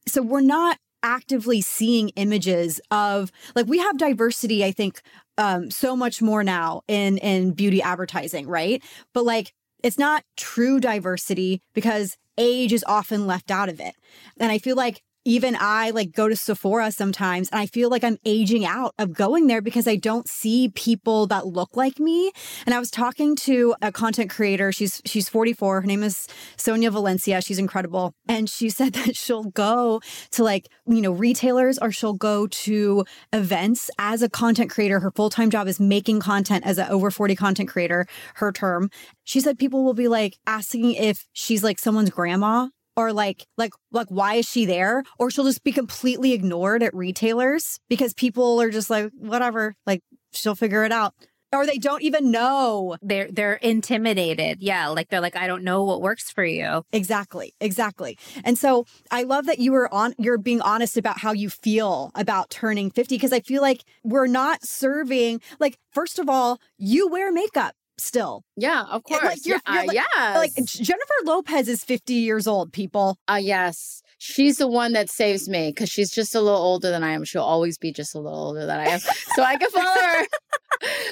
So we're not actively seeing images of like we have diversity i think um so much more now in in beauty advertising right but like it's not true diversity because age is often left out of it. And i feel like even I like go to Sephora sometimes and I feel like I'm aging out of going there because I don't see people that look like me. And I was talking to a content creator. She's she's 44. Her name is Sonia Valencia. She's incredible. And she [LAUGHS] said that she'll go to like, you know, retailers or she'll go to events as a content creator. Her full-time job is making content as an over 40 content creator, her term. She said people will be like asking if she's like someone's grandma or like like like why is she there? Or she'll just be completely ignored at retailers because people are just like whatever like she'll figure it out. Or they don't even know. They're they're intimidated. Yeah like they're like i don't know what works for you. Exactly exactly. And so i love that you were on you're being honest about how you feel about turning 50 because i feel like we're not serving like first of all you wear makeup still. Yeah, of course. Like you're, yeah, you're like, like, Jennifer Lopez is 50 years old, people. Uh yes. She's the one that saves me because she's just a little older than I am. She'll always be just a little older than I am. so I can follow her.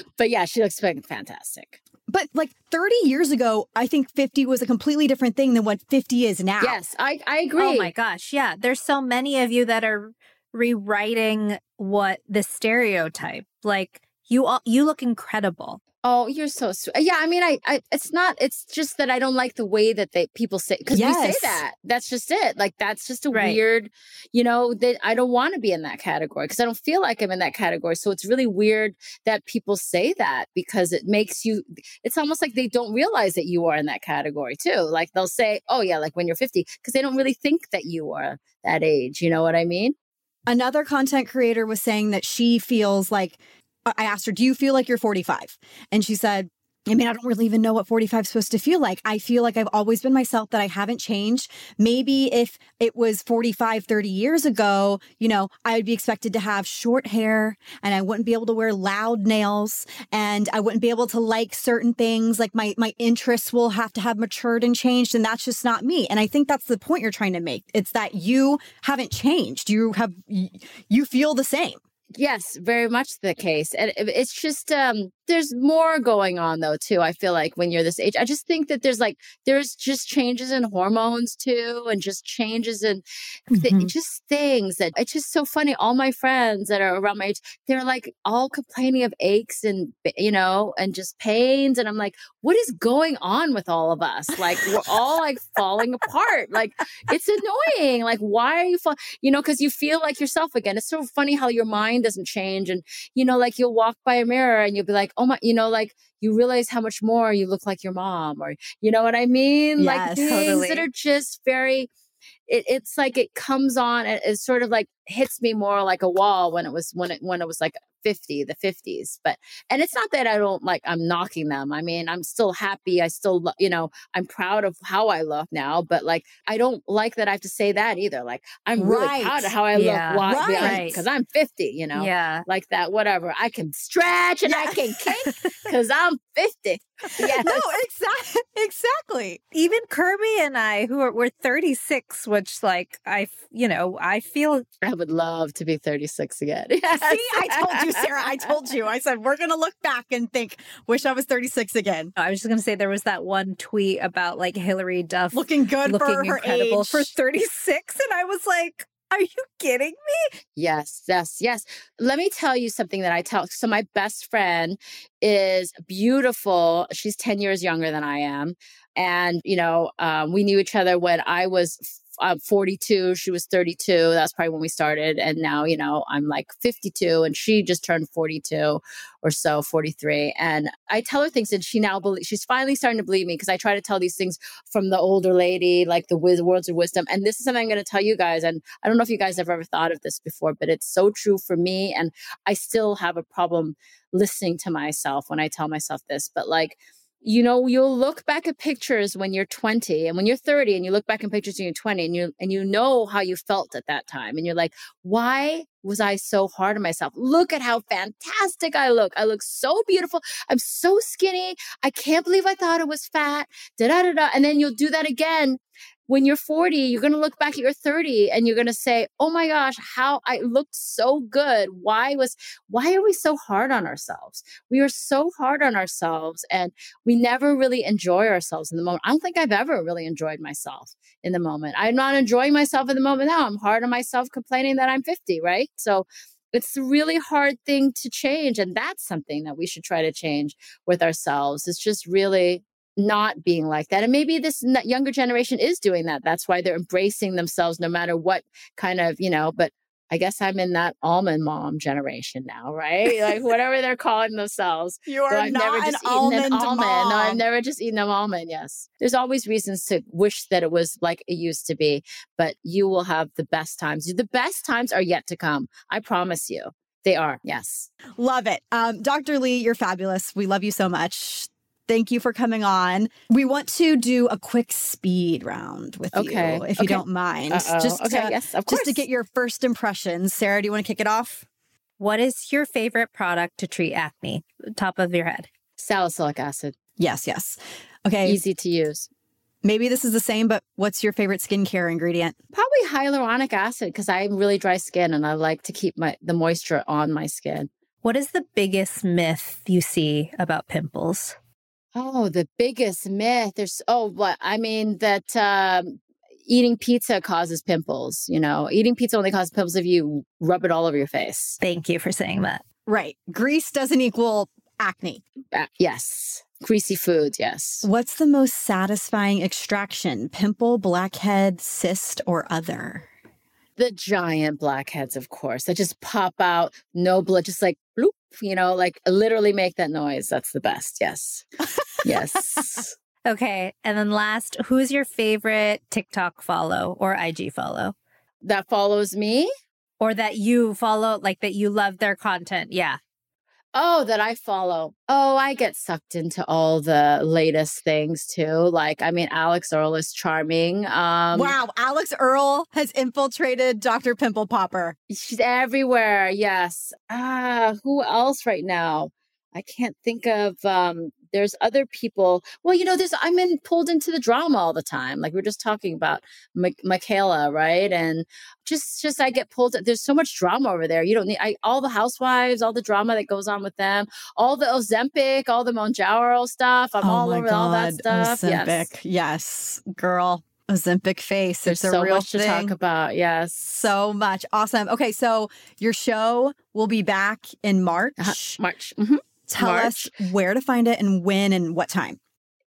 [LAUGHS] but yeah, she looks fantastic. But like 30 years ago, I think 50 was a completely different thing than what 50 is now. Yes, I, I agree. Oh my gosh. Yeah. There's so many of you that are rewriting what the stereotype. Like you all you look incredible. Oh, you're so sweet. Yeah, I mean, I, I, it's not. It's just that I don't like the way that they people say because yes. we say that. That's just it. Like that's just a right. weird, you know. That I don't want to be in that category because I don't feel like I'm in that category. So it's really weird that people say that because it makes you. It's almost like they don't realize that you are in that category too. Like they'll say, "Oh yeah," like when you're 50, because they don't really think that you are that age. You know what I mean? Another content creator was saying that she feels like I asked her, Do you feel like you're 45? And she said, I mean, I don't really even know what 45 is supposed to feel like. I feel like I've always been myself, that I haven't changed. Maybe if it was 45, 30 years ago, you know, I would be expected to have short hair and I wouldn't be able to wear loud nails and I wouldn't be able to like certain things. Like my, my interests will have to have matured and changed. And that's just not me. And I think that's the point you're trying to make. It's that you haven't changed. You have, you feel the same. Yes, very much the case. And it's just um there's more going on though too. I feel like when you're this age, I just think that there's like there's just changes in hormones too and just changes in th- mm-hmm. just things that it's just so funny. All my friends that are around my age, they're like all complaining of aches and you know, and just pains and I'm like, what is going on with all of us? Like we're all like falling apart. Like it's annoying. Like why are you fall- you know, cuz you feel like yourself again. It's so funny how your mind doesn't change. And, you know, like you'll walk by a mirror and you'll be like, oh Oh my, you know, like you realize how much more you look like your mom or, you know what I mean? Yes, like things totally. that are just very, it, it's like it comes on it, it sort of like hits me more like a wall when it was when it when it was like 50 the 50s but and it's not that i don't like i'm knocking them i mean i'm still happy i still you know i'm proud of how i look now but like i don't like that i have to say that either like i'm really right. proud of how i yeah. look why right. because i'm 50 you know yeah like that whatever i can stretch and yeah. i can kick because i'm 50 yeah [LAUGHS] no exactly [LAUGHS] exactly even kirbie and i who are we're 36 which like i you know i feel i would love to be 36 again yes. [LAUGHS] see i told you [LAUGHS] Sarah, I told you. I said, we're going to look back and think, wish I was 36 again. I was just going to say there was that one tweet about like Hilary Duff looking good looking for her incredible age. for 36. And I was like, are you kidding me? Yes, yes, yes. Let me tell you something that I tell. So, my best friend is beautiful. She's 10 years younger than I am. And, you know, um, we knew each other when I was I'm 42. She was 32. That's probably when we started. And now, you know, I'm like 52 and she just turned 42 or so, 43. And I tell her things and she now believes, she's finally starting to believe me because I try to tell these things from the older lady, like the wiz- words of wisdom. And this is something I'm going to tell you guys. And I don't know if you guys have ever thought of this before, but it's so true for me. And I still have a problem listening to myself when I tell myself this. But like, you know you'll look back at pictures when you're 20 and when you're 30 and you look back in pictures when you're 20 and you and you know how you felt at that time and you're like why was i so hard on myself? Look at how fantastic i look. I look so beautiful. I'm so skinny. I can't believe i thought it was fat. Da da da da and then you'll do that again when you're 40, you're going to look back at your 30 and you're going to say, "Oh my gosh, how I looked so good. Why was why are we so hard on ourselves? We are so hard on ourselves and we never really enjoy ourselves in the moment. I don't think I've ever really enjoyed myself in the moment. I'm not enjoying myself in the moment now. I'm hard on myself complaining that I'm 50, right? So it's a really hard thing to change and that's something that we should try to change with ourselves it's just really not being like that. And maybe this younger generation is doing that. That's why they're embracing themselves no matter what kind of, you know, but I guess I'm in that almond mom generation now, right? Like [LAUGHS] whatever they're calling themselves. You are I've not never just eaten almond an almond. mom. No, I've never just eaten an almond. Yes. There's always reasons to wish that it was like it used to be, but you will have the best times. The best times are yet to come. I promise you. They are. Yes. Love it. Um, Dr. Lee, you're fabulous. We love you so much. Thank you for coming on. We want to do a quick speed round with Okay. you, if you don't mind. Uh-oh. Just okay. to, yes. Of just to get your first impressions. Sarah, do you want to kick it off? What is your favorite product to treat acne? Top of your head. salicylic acid. Yes, yes. Okay. Easy to use. Maybe this is the same, but what's your favorite skincare ingredient? Probably hyaluronic acid because I have really dry skin and I like to keep my the moisture on my skin. What is the biggest myth you see about pimples? Oh, the biggest myth. There's oh, what I mean that um, eating pizza causes pimples. You know, eating pizza only causes pimples if you rub it all over your face. Thank you for saying that. Right. Grease doesn't equal acne. Uh, yes, greasy foods. Yes. What's the most satisfying extraction? Pimple, blackhead, cyst, or other? The giant blackheads, of course, that just pop out, no blood, just like bloop. You know, like literally make that noise. That's the best. Yes. Yes. [LAUGHS] Okay. And then last, who's your favorite TikTok follow or IG follow? that follows me. Or that you follow, like that you love their content? Yeah. Oh, that I follow. Oh, I get sucked into all the latest things too. Like, I mean, Alix Earle is charming. Um, wow, Alix Earle has infiltrated Dr. Pimple Popper. She's everywhere. Yes. Ah, who else right now? I can't think of. Um, there's other people. Well, you know, there's. I'm in pulled into the drama all the time. Like we are just talking about Ma- Mikayla, right? And just, just I get pulled. There's so much drama over there. You don't need I, all the housewives, all the drama that goes on with them, all the Ozempic, all the Mounjaro stuff. I'm oh all over God. all that stuff. Ozempic. Yes. Yes, girl. Ozempic face. There's it's a so real much thing. to talk about. Yes. So much. Awesome. Okay, so your show will be back in March. Uh-huh. March. Mhm. Tell March. us where to find it and when and what time.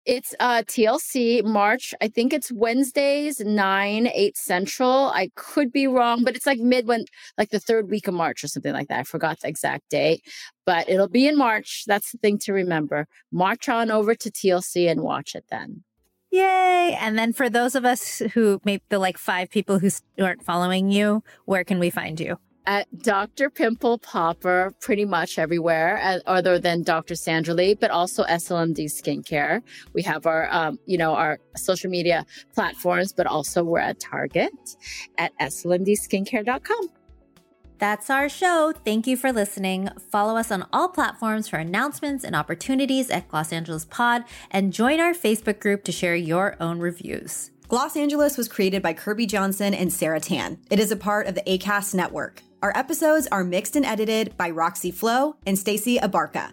It's uh TLC March. I think it's Wednesdays, nine, eight central. I could be wrong, but it's like mid when like the third week of March or something like that. I forgot the exact date. But it'll be in March. That's the thing to remember. March on over to TLC and watch it then. Yay. And then for those of us who maybe the like five people who aren't following you, where can we find you? At Dr. Pimple Popper, pretty much everywhere, uh, other than Dr. Sandra Lee, but also SLMD Skincare. We have our, um, you know, our social media platforms, but also we're at Target at slmdskincare.com. That's our show. Thank you for listening. Follow us on all platforms for announcements and opportunities at Gloss Angeles Pod and join our Facebook group to share your own reviews. Gloss Angeles was created by Kirbie Johnson and Sarah Tan. It is a part of the ACAST network. Our episodes are mixed and edited by Roxy Flo and Stacey Abarca.